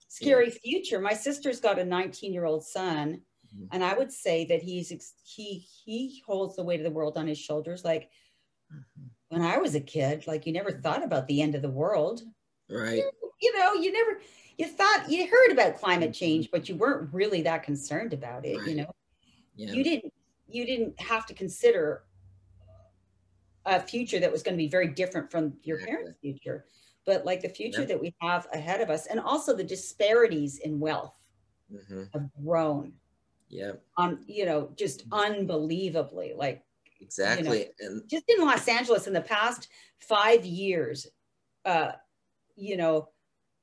scary yeah. future. My sister's got a 19 year old son, mm-hmm. and I would say that he's he he holds the weight of the world on his shoulders. Like mm-hmm. when I was a kid, like you never thought about the end of the world, right? You, you know, you never you thought you heard about climate change, but you weren't really that concerned about it. Right. You know, yeah. you didn't you didn't have to consider a future that was going to be very different from your parents' future, but like the future yeah. that we have ahead of us, and also the disparities in wealth mm-hmm. have grown. Yeah, on you know just mm-hmm. unbelievably like exactly, you know, and just in Los Angeles in the past five years, uh, you know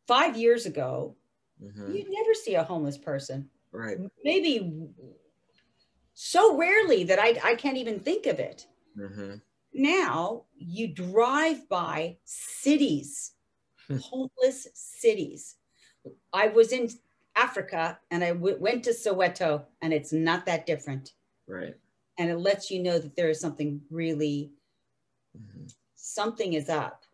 five years ago, mm-hmm. you'd never see a homeless person. Right. Maybe so rarely that I, I can't even think of it. Mm-hmm. Now you drive by cities, homeless cities. I was in Africa and I w- went to Soweto and it's not that different. Right. And it lets you know that there is something really, mm-hmm. something is up.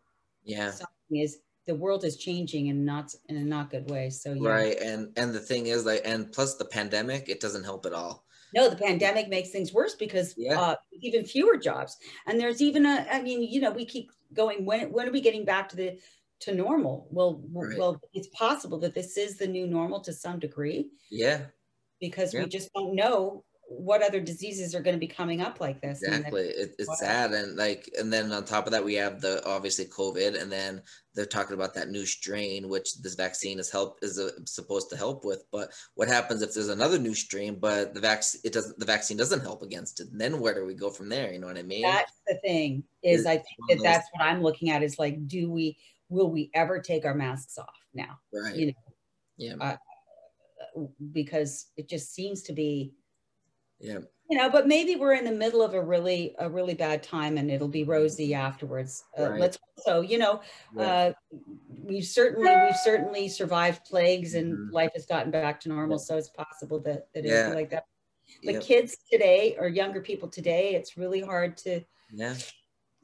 Yeah. Something is the world is changing and not in a not good way. So yeah. right, and and the thing is like, and plus the pandemic, it doesn't help at all. No, the pandemic makes things worse because yeah. uh, even fewer jobs, and there's even a. I mean, you know, we keep going. When when are we getting back to the to normal? Well, right. well, it's possible that this is the new normal to some degree. Yeah. Because yeah. we just don't know what other diseases are going to be coming up like this exactly. It, it's sad and like and then on top of that we have the obviously covid and then they're talking about that new strain which this vaccine is help is uh, supposed to help with but what happens if there's another new strain but the vaccine it doesn't the vaccine doesn't help against it and then where do we go from there you know what i mean? That's the thing is it's i think that that's what i'm looking at is like do we will we ever take our masks off now? Right. You know yeah. uh, because it just seems to be yeah. You know but maybe we're in the middle of a really a really bad time and it'll be rosy afterwards. Uh, right. let's so. You know uh, we've certainly we've certainly survived plagues and mm-hmm. life has gotten back to normal so it's possible that, that yeah. like that. But kids today or younger people today it's really hard to yeah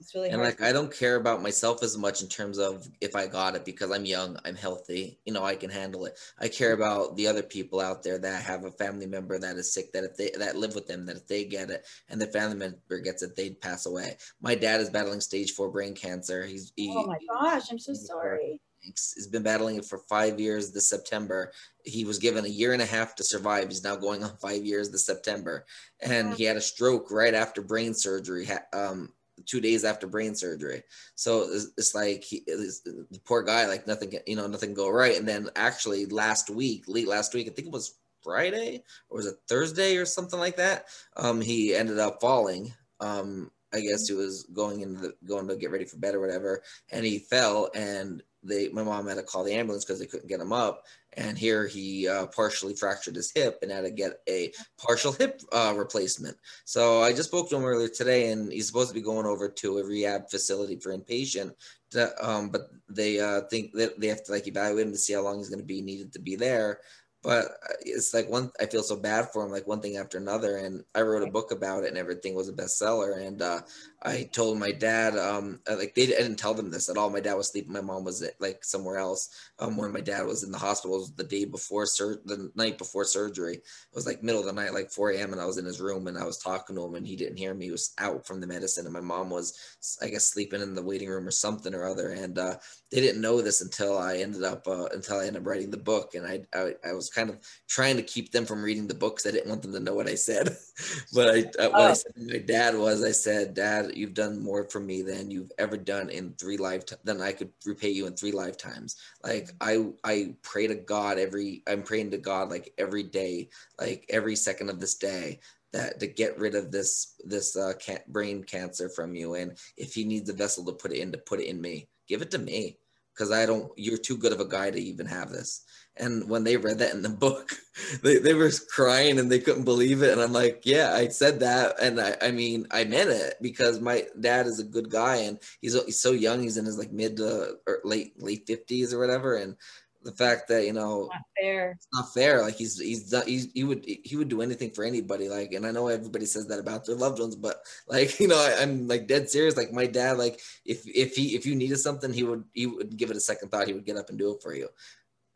it's really and like I don't care about myself as much in terms of if I got it because I'm young, I'm healthy, you know, I can handle it. I care about the other people out there that have a family member that is sick, that if they that live with them, that if they get it and the family member gets it, they'd pass away. My dad is battling stage four brain cancer. He's he, oh my gosh, I'm so sorry. He's been battling it for five years this September. He was given a year and a half to survive. He's now going on five years this September. And he had a stroke right after brain surgery. Um, two days after brain surgery. So it's, it's like it's, the poor guy, like nothing, you know, nothing go right. And then actually last week, late last week, I think it was Friday or was it Thursday or something like that? Um, he ended up falling. Um, I guess he was going into the, going to get ready for bed or whatever, and he fell and they my mom had to call the ambulance because they couldn't get him up and here he uh, partially fractured his hip and had to get a partial hip uh, replacement. So i just spoke to him earlier today and he's supposed to be going over to a rehab facility for inpatient to, um, but they uh, think that they have to like evaluate him to see how long he's going to be needed to be there. But uh, it's like one i feel so bad for him like one thing after another and i wrote a book about it and everything was a bestseller and uh, i told my dad um, like they I didn't tell them this at all my dad was sleeping my mom was like somewhere else um, when my dad was in the hospital the day before sur- the night before surgery it was like middle of the night like 4 a.m and i was in his room and i was talking to him and he didn't hear me he was out from the medicine and my mom was i guess sleeping in the waiting room or something or other and uh, they didn't know this until i ended up uh, until i ended up writing the book and I, I i was kind of trying to keep them from reading the books. I didn't want them to know what I said. (laughs) but I, uh, what oh. I said to my dad was, I said, Dad, you've done more for me than you've ever done in three lifetimes. Than I could repay you in three lifetimes. Like I, I pray to God every. I'm praying to God like every day, like every second of this day that to get rid of this this uh, can- brain cancer from you and if he needs a vessel to put it in to put it in me give it to me because i don't you're too good of a guy to even have this and when they read that in the book, (laughs) they, they were crying and they couldn't believe it. And I'm like, yeah, I said that. And I, I mean, I meant it because my dad is a good guy and he's, he's so young. He's in his like mid to or late, late fifties or whatever. And the fact that, you know, not fair. it's not fair. Like he's, he's, he's, he would, he would do anything for anybody. Like, and I know everybody says that about their loved ones, but like, (laughs) you know, I, I'm like dead serious. Like my dad, like if, if he, if you needed something, he would, he would give it a second thought. He would get up and do it for you.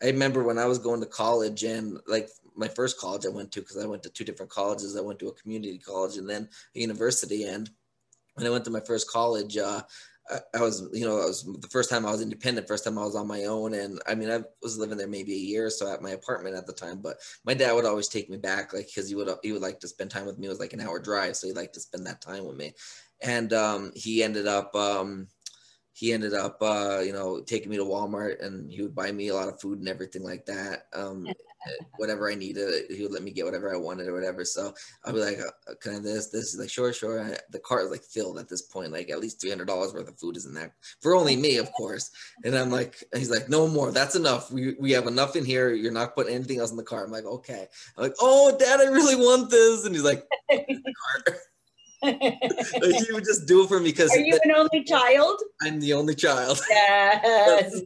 I remember when I was going to college and like my first college I went to because I went to two different colleges. I went to a community college and then a university. And when I went to my first college, uh, I, I was, you know, I was the first time I was independent, first time I was on my own. And I mean, I was living there maybe a year or so at my apartment at the time, but my dad would always take me back, like, cause he would, he would like to spend time with me. It was like an hour drive. So he liked to spend that time with me. And um, he ended up, um, he ended up, uh, you know, taking me to Walmart and he would buy me a lot of food and everything like that. Um, (laughs) whatever I needed, he would let me get whatever I wanted or whatever. So I'll be like, uh, can I this, this? He's like, sure, sure. I, the cart is like filled at this point, like at least $300 worth of food is in there for only me, of course. And I'm like, he's like, no more. That's enough. We, we have enough in here. You're not putting anything else in the car. I'm like, okay. I'm like, oh, dad, I really want this. And he's like, (laughs) he would just do it for me because. Are you an only child? I'm the only child. (laughs) Yes.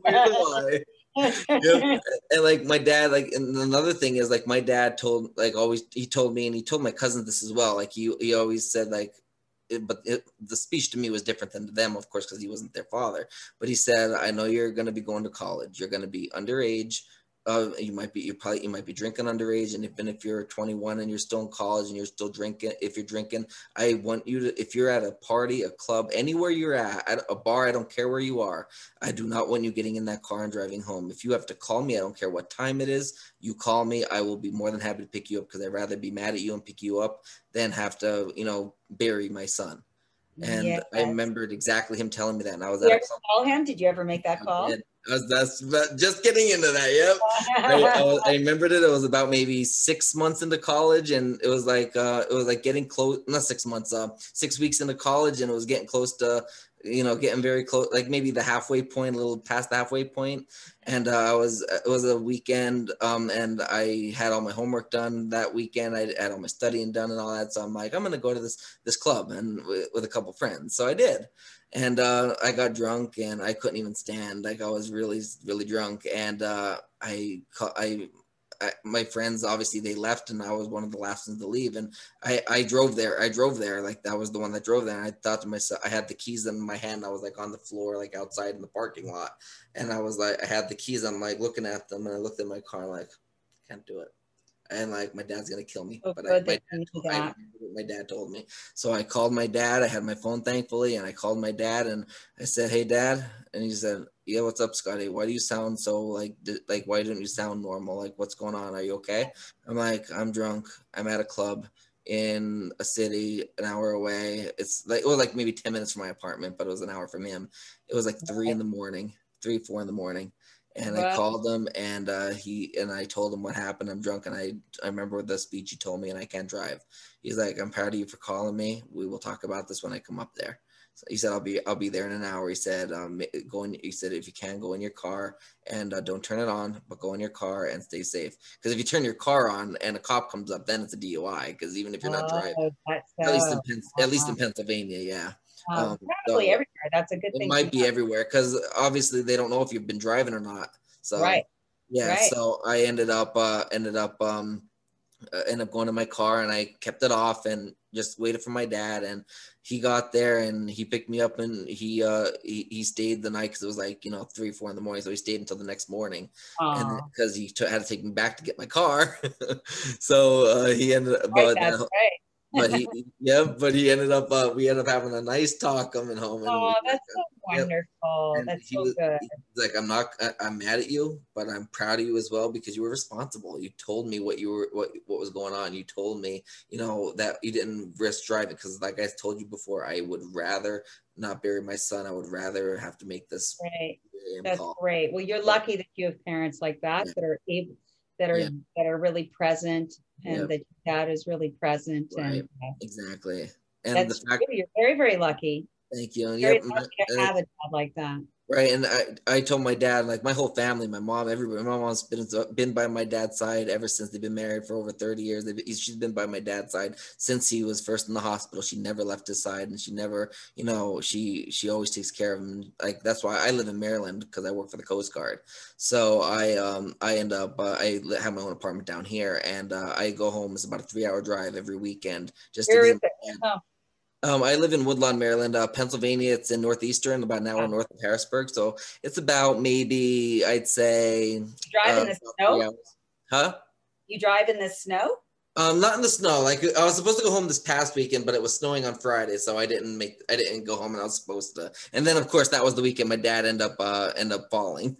yep. And like my dad, like, and another thing is like my dad told, like, always he told me, and he told my cousins this as well. Like he he always said like. It, but it, the speech to me was different than to them, of course, because he wasn't their father. But he said, "I know you're going to be going to college. You're going to be underage uh, you might be you probably you might be drinking underage and even if you're 21 and you're still in college and you're still drinking if you're drinking i want you to if you're at a party a club anywhere you're at at a bar i don't care where you are i do not want you getting in that car and driving home if you have to call me i don't care what time it is you call me i will be more than happy to pick you up because i'd rather be mad at you and pick you up than have to you know bury my son and yes. I remembered exactly him telling me that. And I was Did you ever call him? Did you ever make that call? That's just getting into that. Yep. I, I, (laughs) was, I, remembered it. It was about maybe six months into college, and it was like uh, it was like getting close. Not six months. Uh, six weeks into college, and it was getting close to you know getting very close like maybe the halfway point a little past the halfway point and uh, i was it was a weekend um and i had all my homework done that weekend i had all my studying done and all that so i'm like i'm gonna go to this this club and with, with a couple friends so i did and uh, I got drunk and I couldn't even stand. Like I was really, really drunk, and uh, I, I, I, my friends obviously they left, and I was one of the last ones to leave. And I, I drove there. I drove there. Like that was the one that drove there. And I thought to myself, I had the keys in my hand. I was like on the floor, like outside in the parking lot, and I was like, I had the keys. I'm like looking at them, and I looked at my car, like, can't do it and like my dad's gonna kill me. Oh, but I, my, dad told, I, my dad told me. So I called my dad. I had my phone thankfully, and I called my dad and I said, "Hey, dad," and he said, "Yeah, what's up, Scotty? Why do you sound so like like Why didn't you sound normal? Like what's going on? Are you okay?" I'm like, "I'm drunk. I'm at a club." in a city an hour away. It's like it was like maybe 10 minutes from my apartment, but it was an hour from him. It was like three in the morning, three, four in the morning and wow. I called him and uh, he and I told him what happened. I'm drunk and I I remember the speech he told me and I can't drive. He's like, I'm proud of you for calling me. We will talk about this when I come up there. So he said, I'll be I'll be there in an hour. He said, um, go in. He said, if you can, go in your car and uh, don't turn it on, but go in your car and stay safe. Because if you turn your car on and a cop comes up, then it's a DUI. Because even if you're not oh, driving, at least in Pen- at least in Pennsylvania, yeah. Um, um, probably so everywhere. That's a good it thing. It might be everywhere because obviously they don't know if you've been driving or not. So right. Yeah. Right. So I ended up uh, ended up um, uh, ended up going to my car and I kept it off and just waited for my dad and he got there and he picked me up and he uh he, he stayed the night because it was like you know three four in the morning so he stayed until the next morning and because he t- had to take me back to get my car (laughs) so uh he ended up right, right but he yeah but he ended up uh, we ended up having a nice talk coming home and oh that's (laughs) so wonderful. That's so was, good. like i'm not i'm mad at you but i'm proud of you as well because you were responsible. You told me what you were what what was going on. You told me you know that you didn't risk driving because like i told you before i would rather not bury my son. I would rather have to make this right. That's call. great. Well you're lucky that you have parents like that yeah. that are able that are yeah. that are really present and yep. that dad is really present right. and uh, exactly and that's the fact you're very very lucky thank you very yep. lucky to have a dad like that right? And i i told my dad like my whole family my mom everybody my mom's been been by my dad's side ever since they've been married for over 30 years. They've, she's been by my dad's side since he was first in the hospital. She never left his side and she never you know she she always takes care of him. Like that's why i live in maryland because i work for the coast guard. So i um i end up uh, i have my own apartment down here and uh, i go home. It's about a three hour drive every weekend just Where to. Um, I live in Woodlawn, Maryland, uh, Pennsylvania. It's in northeastern, about an hour north of Harrisburg. So it's about maybe I'd say. Drive uh, in the snow. Huh? You drive in the snow? Um, not in the snow. Like I was supposed to go home this past weekend, but it was snowing on Friday, so I didn't make. I didn't go home, and I was supposed to. And then, of course, that was the weekend my dad ended up uh end up falling.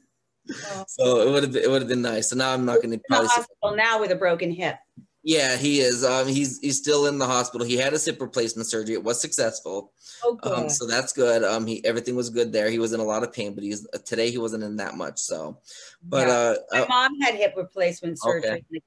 Oh. (laughs) So it would have it would have been nice. So now I'm not going to probably. Hospital now with a broken hip. Yeah, he is. Um, he's he's still in the hospital. He had a hip replacement surgery. It was successful. Oh, Um, so that's good. Um, he everything was good there. He was in a lot of pain, but he's uh, today he wasn't in that much. So, but yeah. uh, my uh, mom had hip replacement surgery. Okay. The,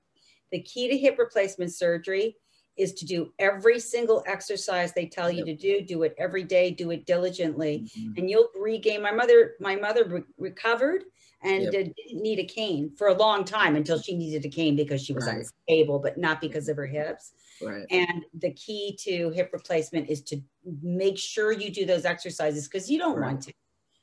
the key to hip replacement surgery is to do every single exercise they tell you yep. to do do it every day do it diligently mm-hmm. and you'll regain my mother my mother re- recovered and yep. didn't need a cane for a long time until she needed a cane because she was right. unstable, but not because of her hips. Right. And the key to hip replacement is to make sure you do those exercises because you don't right. want to.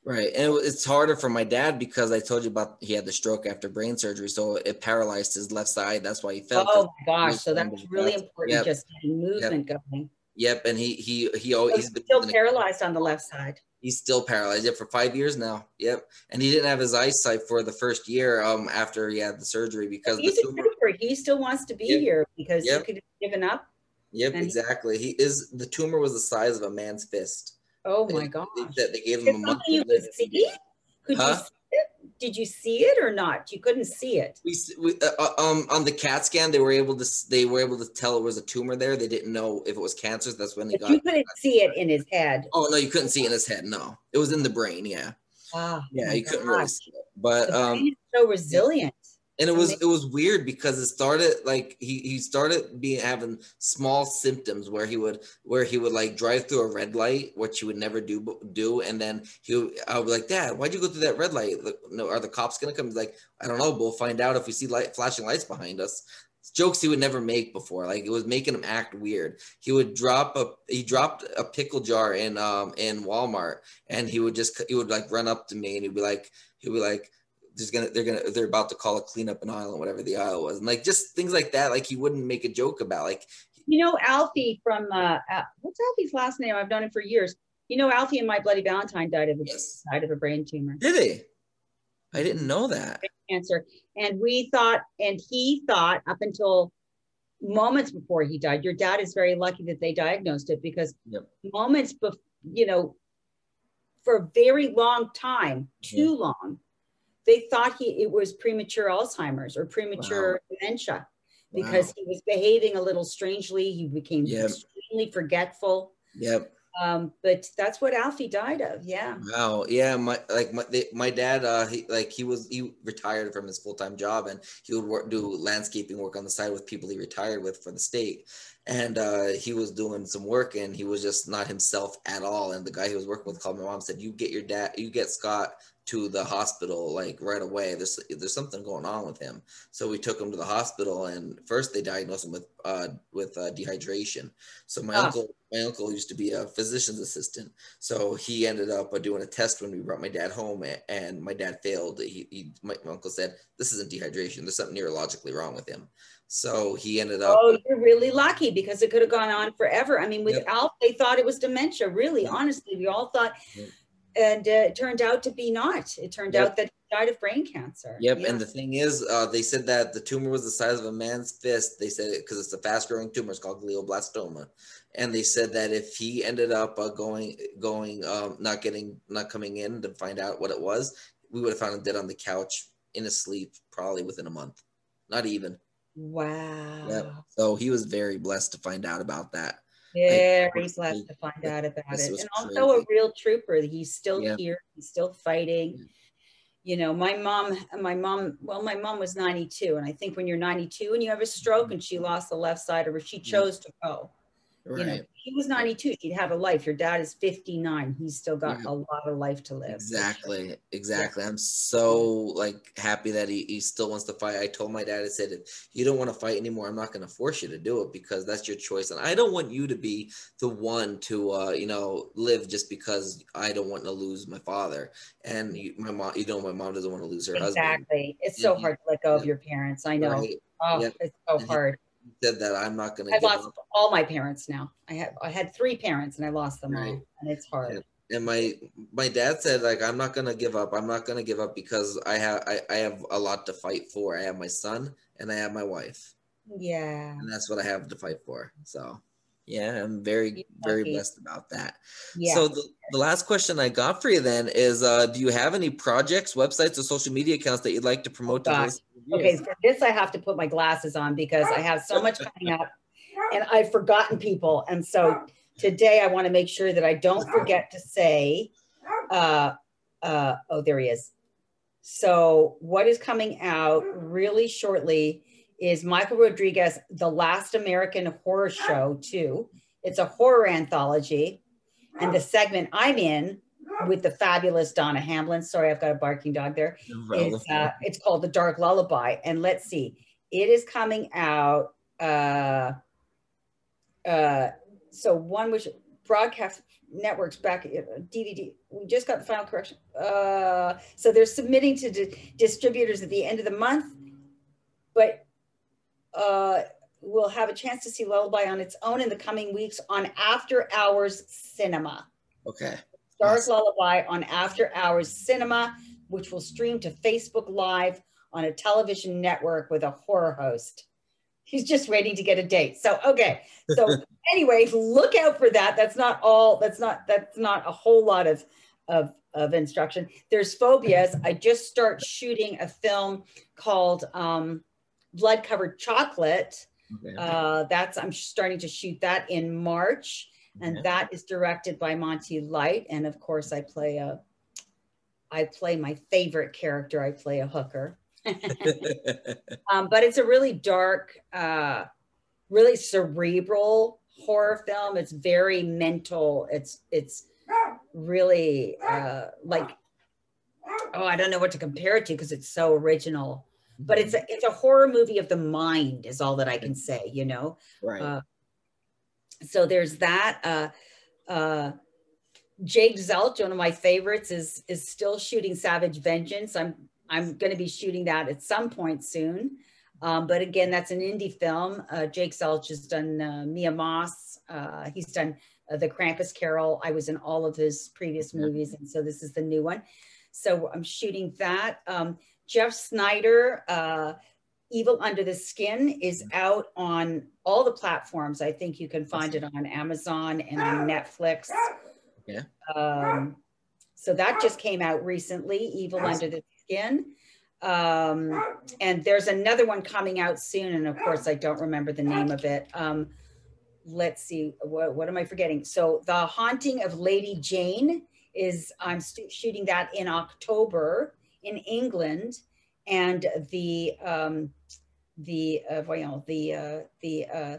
Right. And it's harder for my dad because I told you about he had the stroke after brain surgery. So it paralyzed his left side. That's why he fell. Oh my gosh. So that's really important yep. just movement yep. going. Yep. And he he he always so he's still paralyzed on the left side. He's still paralyzed. Yep, for five years now. Yep, and he didn't have his eyesight for the first year um after he had the surgery because he's the tumor. He still wants to be yep. here because yep. he could have given up. Yep, exactly. He is the tumor was the size of a man's fist. Oh my god! They, they, gave him a month. You could see? Could huh? you did you see it or not? You couldn't see it. We, we uh, uh, um on the CAT scan they were able to they were able to tell it was a tumor there. They didn't know if it was cancerous. That's when they but got. You couldn't see it in his head. Oh no, you couldn't see it in his head. No, it was in the brain. Yeah. Ah, yeah, you couldn't really see it. But um, so resilient and it was it was weird because it started like he he started being having small symptoms where he would where he would like drive through a red light which he would never do do. And then he I would be like dad why'd you go through that red light? No are the cops gonna come? He's like I don't know we'll find out if we see light flashing lights behind us. Jokes he would never make before. Like it was making him act weird. He would drop a he dropped a pickle jar in um in Walmart and he would just he would like run up to me and he'd be like he'd be like there's gonna they're gonna they're about to call a clean up an aisle and whatever the aisle was and like just things like that like he wouldn't make a joke about like you know alfie from uh, uh what's alfie's last name i've known him for years you know alfie and my bloody valentine died of a yes. died of a brain tumor did he i didn't know that cancer and we thought and he thought up until moments before he died your dad is very lucky that they diagnosed it because yep. moments before you know for a very long time too mm-hmm. long they thought he it was premature Alzheimer's or premature wow. dementia because wow. he was behaving a little strangely. He became yep. extremely forgetful. Yep. Um, but that's what Alfie died of. Yeah. Wow. Yeah. My like my my dad. Uh, he like he was he retired from his full time job and he would work do landscaping work on the side with people he retired with for the state. And uh, he was doing some work and he was just not himself at all. And the guy he was working with called my mom said, "You get your dad. You get Scott to the hospital like right away. There's there's something going on with him. So we took him to the hospital, and first they diagnosed him with uh, with uh, dehydration. So my uncle my uncle used to be a physician's assistant, so he ended up uh, doing a test when we brought my dad home, and my dad failed. He, he my, my uncle said this isn't dehydration. There's something neurologically wrong with him. So he ended up. Oh, you're really lucky because it could have gone on forever. I mean, with yep. Alf, they thought it was dementia. Really, honestly, we all thought and uh, it turned out to be not. It turned yep. out that he died of brain cancer. Yep. Yeah. And the thing is, uh, they said that the tumor was the size of a man's fist. They said it because it's a fast-growing tumor. It's called glioblastoma, and they said that if he ended up uh, going, going, um, not getting, not coming in to find out what it was, we would have found him dead on the couch in his sleep, probably within a month. Not even. Wow. Yep. So he was very blessed to find out about that. Very blessed to find out about it. And also crazy. a real trooper. He's still yeah. here. He's still fighting. Yeah. You know, my mom, my mom, well, my mom was 92. And I think when you're 92 and you have a stroke mm-hmm. and she lost the left side of her, she chose to go. Right. You know, he was 92. He'd have a life. Your dad is 59. He's still got yeah. a lot of life to live. Exactly. Exactly. Yeah. I'm so like happy that he, he still wants to fight. I told my dad, I said, if you don't want to fight anymore, I'm not going to force you to do it because that's your choice. And I don't want you to be the one to, uh, you know, live just because I don't want to lose my father. And you, my mom, you know, my mom doesn't want to lose her exactly. husband. Exactly. It's so hard to let go yeah. of your parents. I know. Right. Oh, it's so hard said that I'm not going to. I lost up. all my parents now. I had I had three parents and I lost them right. all, and it's hard. And, and my my dad said like I'm not going to give up. I'm not going to give up because I have I, I have a lot to fight for. I have my son and I have my wife. Yeah. And that's what I have to fight for. So yeah, I'm very, very blessed about that. Yeah. So the, the last question I got for you then is uh, do you have any projects, websites, or social media accounts that you'd like to promote oh, to Okay, for this I have to put my glasses on because I have so much coming up and I've forgotten people. And so today I want to make sure that I don't forget to say, uh, uh, oh, there he is. So what is coming out really shortly is Michael Rodriguez, The Last American Horror Show, too. It's a horror anthology. And the segment I'm in with the fabulous Donna Hamlin, sorry, I've got a barking dog there. Is, uh, it's called The Dark Lullaby. And let's see, it is coming out. Uh, uh, so one was broadcast networks back DVD. Uh, we just got the final correction. Uh, so they're submitting to di- distributors at the end of the month, but uh, will have a chance to see Lullaby on its own in the coming weeks on After Hours Cinema. Okay. Stars awesome. Lullaby on After Hours Cinema, which will stream to Facebook Live on a television network with a horror host. He's just waiting to get a date. So okay. So (laughs) anyway, look out for that. That's not all. That's not. That's not a whole lot of of of instruction. There's phobias. I just start shooting a film called um, blood covered chocolate. Okay. Uh, that's I'm starting to shoot that in March, and yeah. that is directed by Monty Light. And of course, I play a I play my favorite character. I play a hooker. (laughs) um, but it's a really dark, uh, really cerebral horror film. It's very mental. It's it's really uh, like oh, I don't know what to compare it to because it's so original but it's a, it's a horror movie of the mind is all that I can say, you know? Right. Uh, so there's that. Uh, uh, Jake Zelch, one of my favorites, is is still shooting Savage Vengeance. I'm I'm going to be shooting that at some point soon. Um, but again, that's an indie film. Uh, Jake Zelch has done uh, Mia Moss. Uh, he's done uh, The Krampus Carol. I was in all of his previous movies, and so this is the new one. So I'm shooting that. Um, Jeff Snyder, uh, Evil Under the Skin is out on all the platforms. I think you can find it on Amazon and on Netflix. Yeah. Um, so that just came out recently, Evil Under the Skin. Um, and there's another one coming out soon. And of course, I don't remember the name of it. Um, let's see, what, what am I forgetting? So The Haunting of Lady Jane is, I'm shooting that in October in England, and the um, the uh, voyons, the uh, the uh,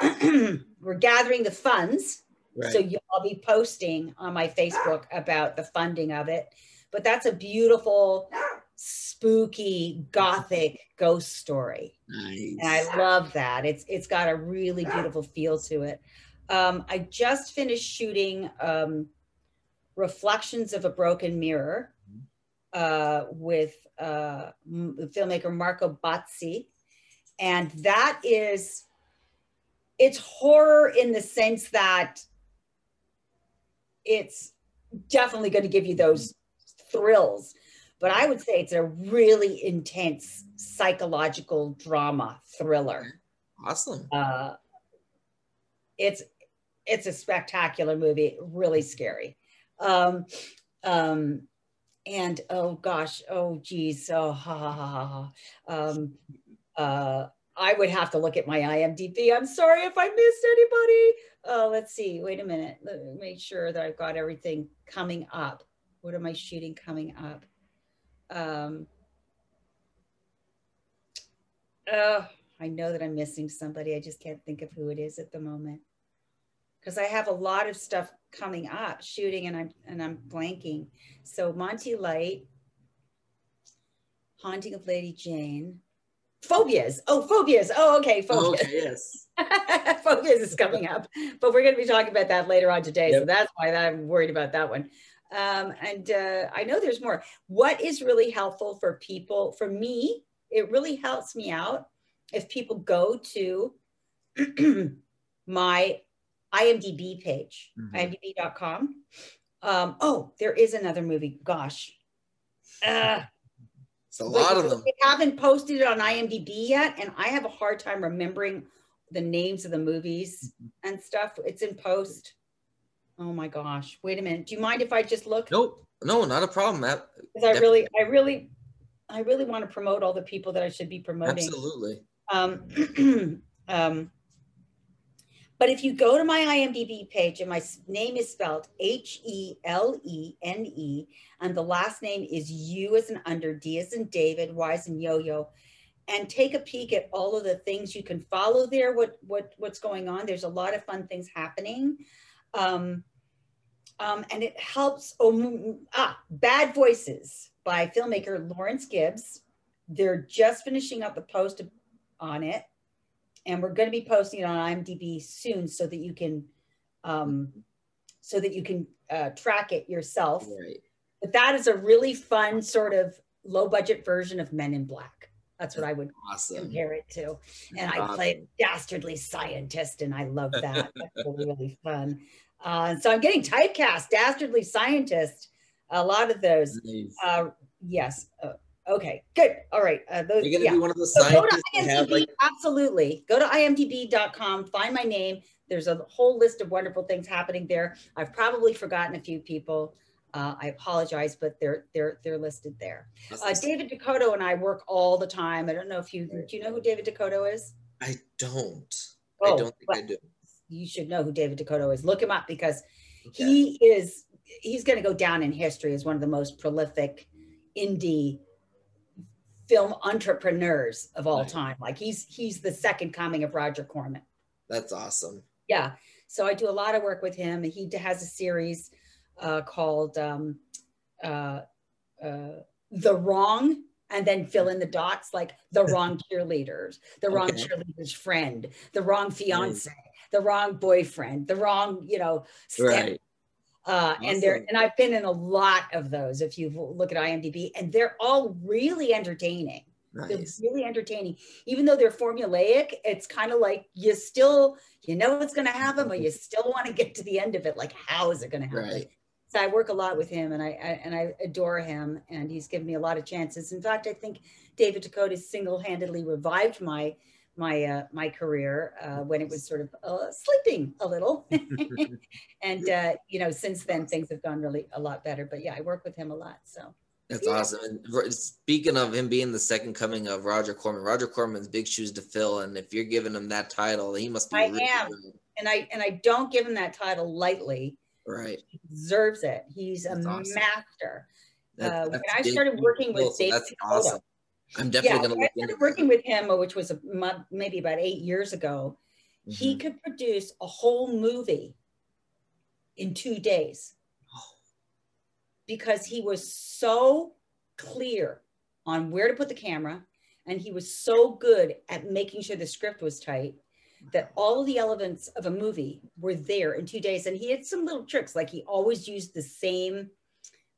(clears throat) we're gathering the funds. Right. So I'll be posting on my Facebook about the funding of it. but that's a beautiful, spooky, gothic ghost story. Nice. And I love that. It's it's got a really beautiful feel to it. Um, I just finished shooting um, Reflections of a Broken Mirror uh, with uh, filmmaker Marco Bazzi. And that is, it's horror in the sense that it's definitely going to give you those thrills. But I would say it's a really intense psychological drama thriller. Awesome. Uh, it's it's a spectacular movie, really scary. Um, um, and oh gosh, oh geez, oh ha ha ha ha. Um, uh, I would have to look at my IMDb. I'm sorry if I missed anybody. Oh, let's see. Wait a minute. Let me make sure that I've got everything coming up. What am I shooting coming up? Um, uh, I know that I'm missing somebody. I just can't think of who it is at the moment because I have a lot of stuff coming up shooting and I'm and I'm blanking. So Monty Light, Haunting of Lady Jane, Phobias. Oh, Phobias. Oh, okay, Phobias. Okay, (laughs) yes. Phobias is coming up, but we're going to be talking about that later on today. Yep. So that's why I'm worried about that one. Um, and uh, I know there's more. What is really helpful for people, for me, it really helps me out if people go to (clears throat) my IMDb page, mm-hmm. imdb.com. Um, oh, there is another movie. Gosh. Uh, it's a lot of them. They haven't posted it on IMDb yet, and I have a hard time remembering the names of the movies mm-hmm. and stuff. It's in post. Oh my gosh. Wait a minute. Do you mind if I just look? Nope. No, not a problem, Matt. Because I really, I really, I really want to promote all the people that I should be promoting. Absolutely. Um, (clears throat) um, but if you go to my IMDb page and my name is spelled H E L E N E, and the last name is U as an under, D as in David, Y as in yo yo, and take a peek at all of the things you can follow there, what, what, what's going on. There's a lot of fun things happening. Um, um, and it helps. Oh, ah, Bad Voices by filmmaker Laurence Gibbs. They're just finishing up the post on it and we're going to be posting it on IMDb soon so that you can um, so that you can uh, track it yourself. Right. But that is a really fun sort of low budget version of Men in Black. That's what I would awesome. compare it to. And I play dastardly scientist, and I love that. (laughs) That's really, really fun. Uh, so I'm getting typecast, dastardly scientist. A lot of those. Nice. Uh, yes. Uh, Okay, good. All right. Uh, those, You're gonna yeah. be one of those so go to IMDb, like- absolutely. Go to imdb.com, find my name. There's a whole list of wonderful things happening there. I've probably forgotten a few people. Uh, I apologize, but they're they're they're listed there. Uh, David DeCoteau and I work all the time. I don't know if you do you know who David DeCoteau is? I don't. Oh, I don't think I do. You should know who David DeCoteau is. Look him up because okay. he is he's going to go down in history as one of the most prolific indie film entrepreneurs of all right. time. Like he's he's the second coming of Roger Corman. That's awesome. Yeah. So I do a lot of work with him. He has a series uh, called um, uh, uh, "The Wrong," and then fill in the dots like the wrong (laughs) cheerleaders, the okay. wrong cheerleader's friend, the wrong fiance, right. the wrong boyfriend, the wrong you know step right. Uh, awesome. And there, and I've been in a lot of those. If you look at IMDb, and they're all really entertaining. Nice. They're really entertaining, even though they're formulaic. It's kind of like you still, you know, what's going to happen, but you still want to get to the end of it. Like, how is it going to happen? Right. So I work a lot with him, and I, I, and I adore him, and he's given me a lot of chances. In fact, I think David DeCoteau single-handedly revived my my uh, my career uh, when it was sort of uh, sleeping a little, (laughs) (laughs) and uh, you know since then things have gone really a lot better. But yeah, I work with him a lot, so. That's yeah. awesome. And speaking of him being the second coming of Roger Corman, Roger Corman's big shoes to fill, and if you're giving him that title, he must be. I really am, good. and I and I don't give him that title lightly. Right, he deserves it. He's that's a awesome. master. That, uh, when I started working with David that's awesome. I'm definitely yeah, going to look into working with him, which was a maybe about eight years ago. Mm-hmm. He could produce a whole movie in two days. Because he was so clear on where to put the camera and he was so good at making sure the script was tight that all of the elements of a movie were there in two days. And he had some little tricks like he always used the same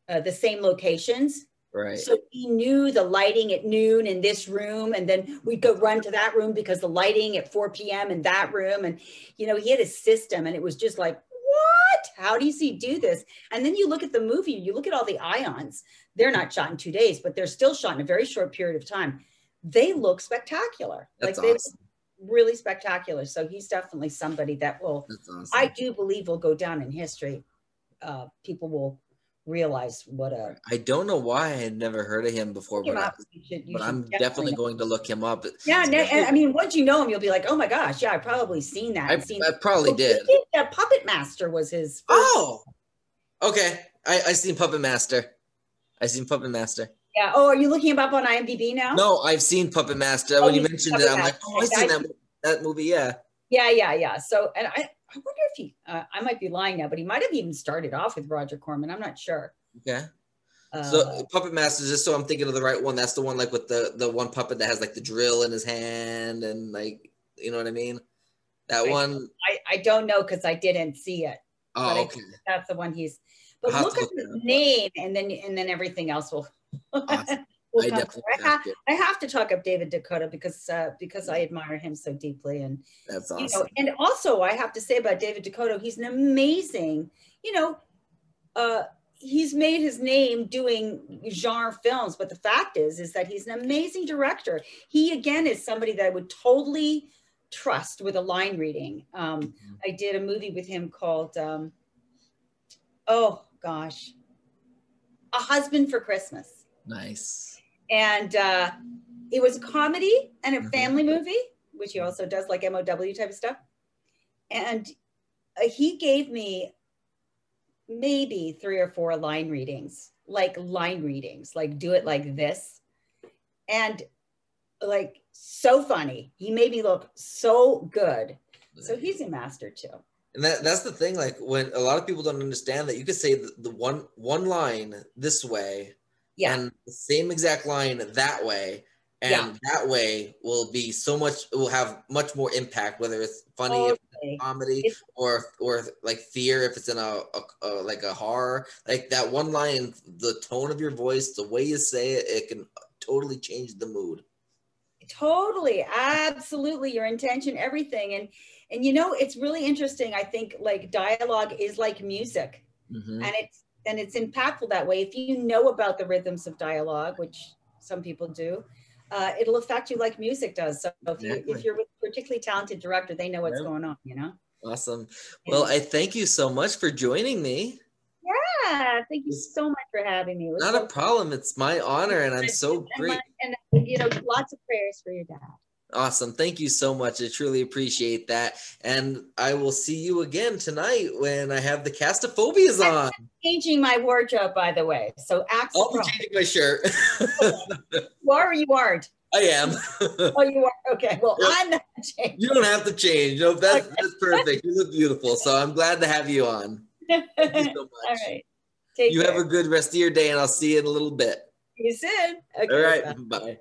uh, the same locations Right. so he knew the lighting at noon in this room, and then we'd go run to that room because the lighting at 4 p.m. in that room. And, you know, he had a system, and it was just like, what? How does he do this? And then you look at the movie, you look at all the ions. They're not shot in two days, but they're still shot in a very short period of time. They look spectacular. That's like they awesome. look really spectacular. So he's definitely somebody that will, awesome. I do believe, will go down in history. Uh, people will realize what a I don't know why I had never heard of him before, but, I, you should, you but I'm definitely know. going to look him up. Yeah, and, and, I mean, once you know him, you'll be like, "Oh my gosh, yeah, I probably seen that." I, seen I probably Well, he did. Uh, Puppet Master was his. Oh, okay. I I seen Puppet Master. I seen Puppet Master. yeah. Oh, are you looking him up on IMDb now? No, I've seen Puppet Master. Oh, when you mentioned it, I'm like, oh, I seen that that movie. Yeah. Yeah, yeah, yeah. So, and I, I wonder if he, uh, I might be lying now, but he might have even started off with Roger Corman. I'm not sure. Okay. Uh, So Puppet Master, just so I'm thinking of the right one, that's the one like with the the one puppet that has like the drill in his hand and like you know what I mean. That I- one I, I don't know because I didn't see it. oh okay. That's the one he's. But I'll look at the name, and then and then everything else will. Awesome. Will I definitely. I, have to. I have to talk up David DeCoteau because uh, because I admire him so deeply, and That's you know, and also I have to say about David DeCoteau, he's an amazing, you know, uh, he's made his name doing genre films, but the fact is, is that he's an amazing director. He again is somebody that I would totally trust with a line reading. Um, Mhm. I did a movie with him called, um, oh gosh, A Husband for Christmas Nice. And uh, it was a comedy and a Mhm. family movie, which he also does like MOW type of stuff. And uh, he gave me maybe three or four line readings, like line readings, like do it like this, and like so funny. He made me look so good. So he's a master too. And that that's the thing. Like when a lot of people don't understand that you could say the, the one one line this way, Yeah. and the same exact line that way, and Yeah. that way will be so much. Will have much more impact, whether it's funny, if it's comedy, It's- or or like fear if it's in a, a, a like a horror. Like that one line, the tone of your voice, the way you say it, it can totally change the mood. totally absolutely your intention everything and and you know it's really interesting i think like dialogue is like music Mhm. and it's and it's impactful that way if you know about the rhythms of dialogue which some people do uh, it'll affect you like music does so if, you, if you're a particularly talented director they know what's Yeah. going on you know Awesome. Well, I thank you so much for joining me. yeah thank you so much for having me Not so a problem. It's my honor, and I'm so and, great. my- and you know lots of prayers for your dad Awesome. Thank you so much. I truly appreciate that. And I will see you again tonight when I have the Castophobias on. changing my wardrobe by the way so act I'll be changing my shirt. (laughs) you are or you aren't I am. (laughs) Oh, you are okay. Well. I'm not changing. you don't have to change. No, that's, Okay. that's perfect. You look beautiful. So I'm glad to have you on. (laughs) Thank you so much. right. Take You care. have a good rest of your day, and I'll see you in a little bit. See you soon. Okay, All right. bye. Bye.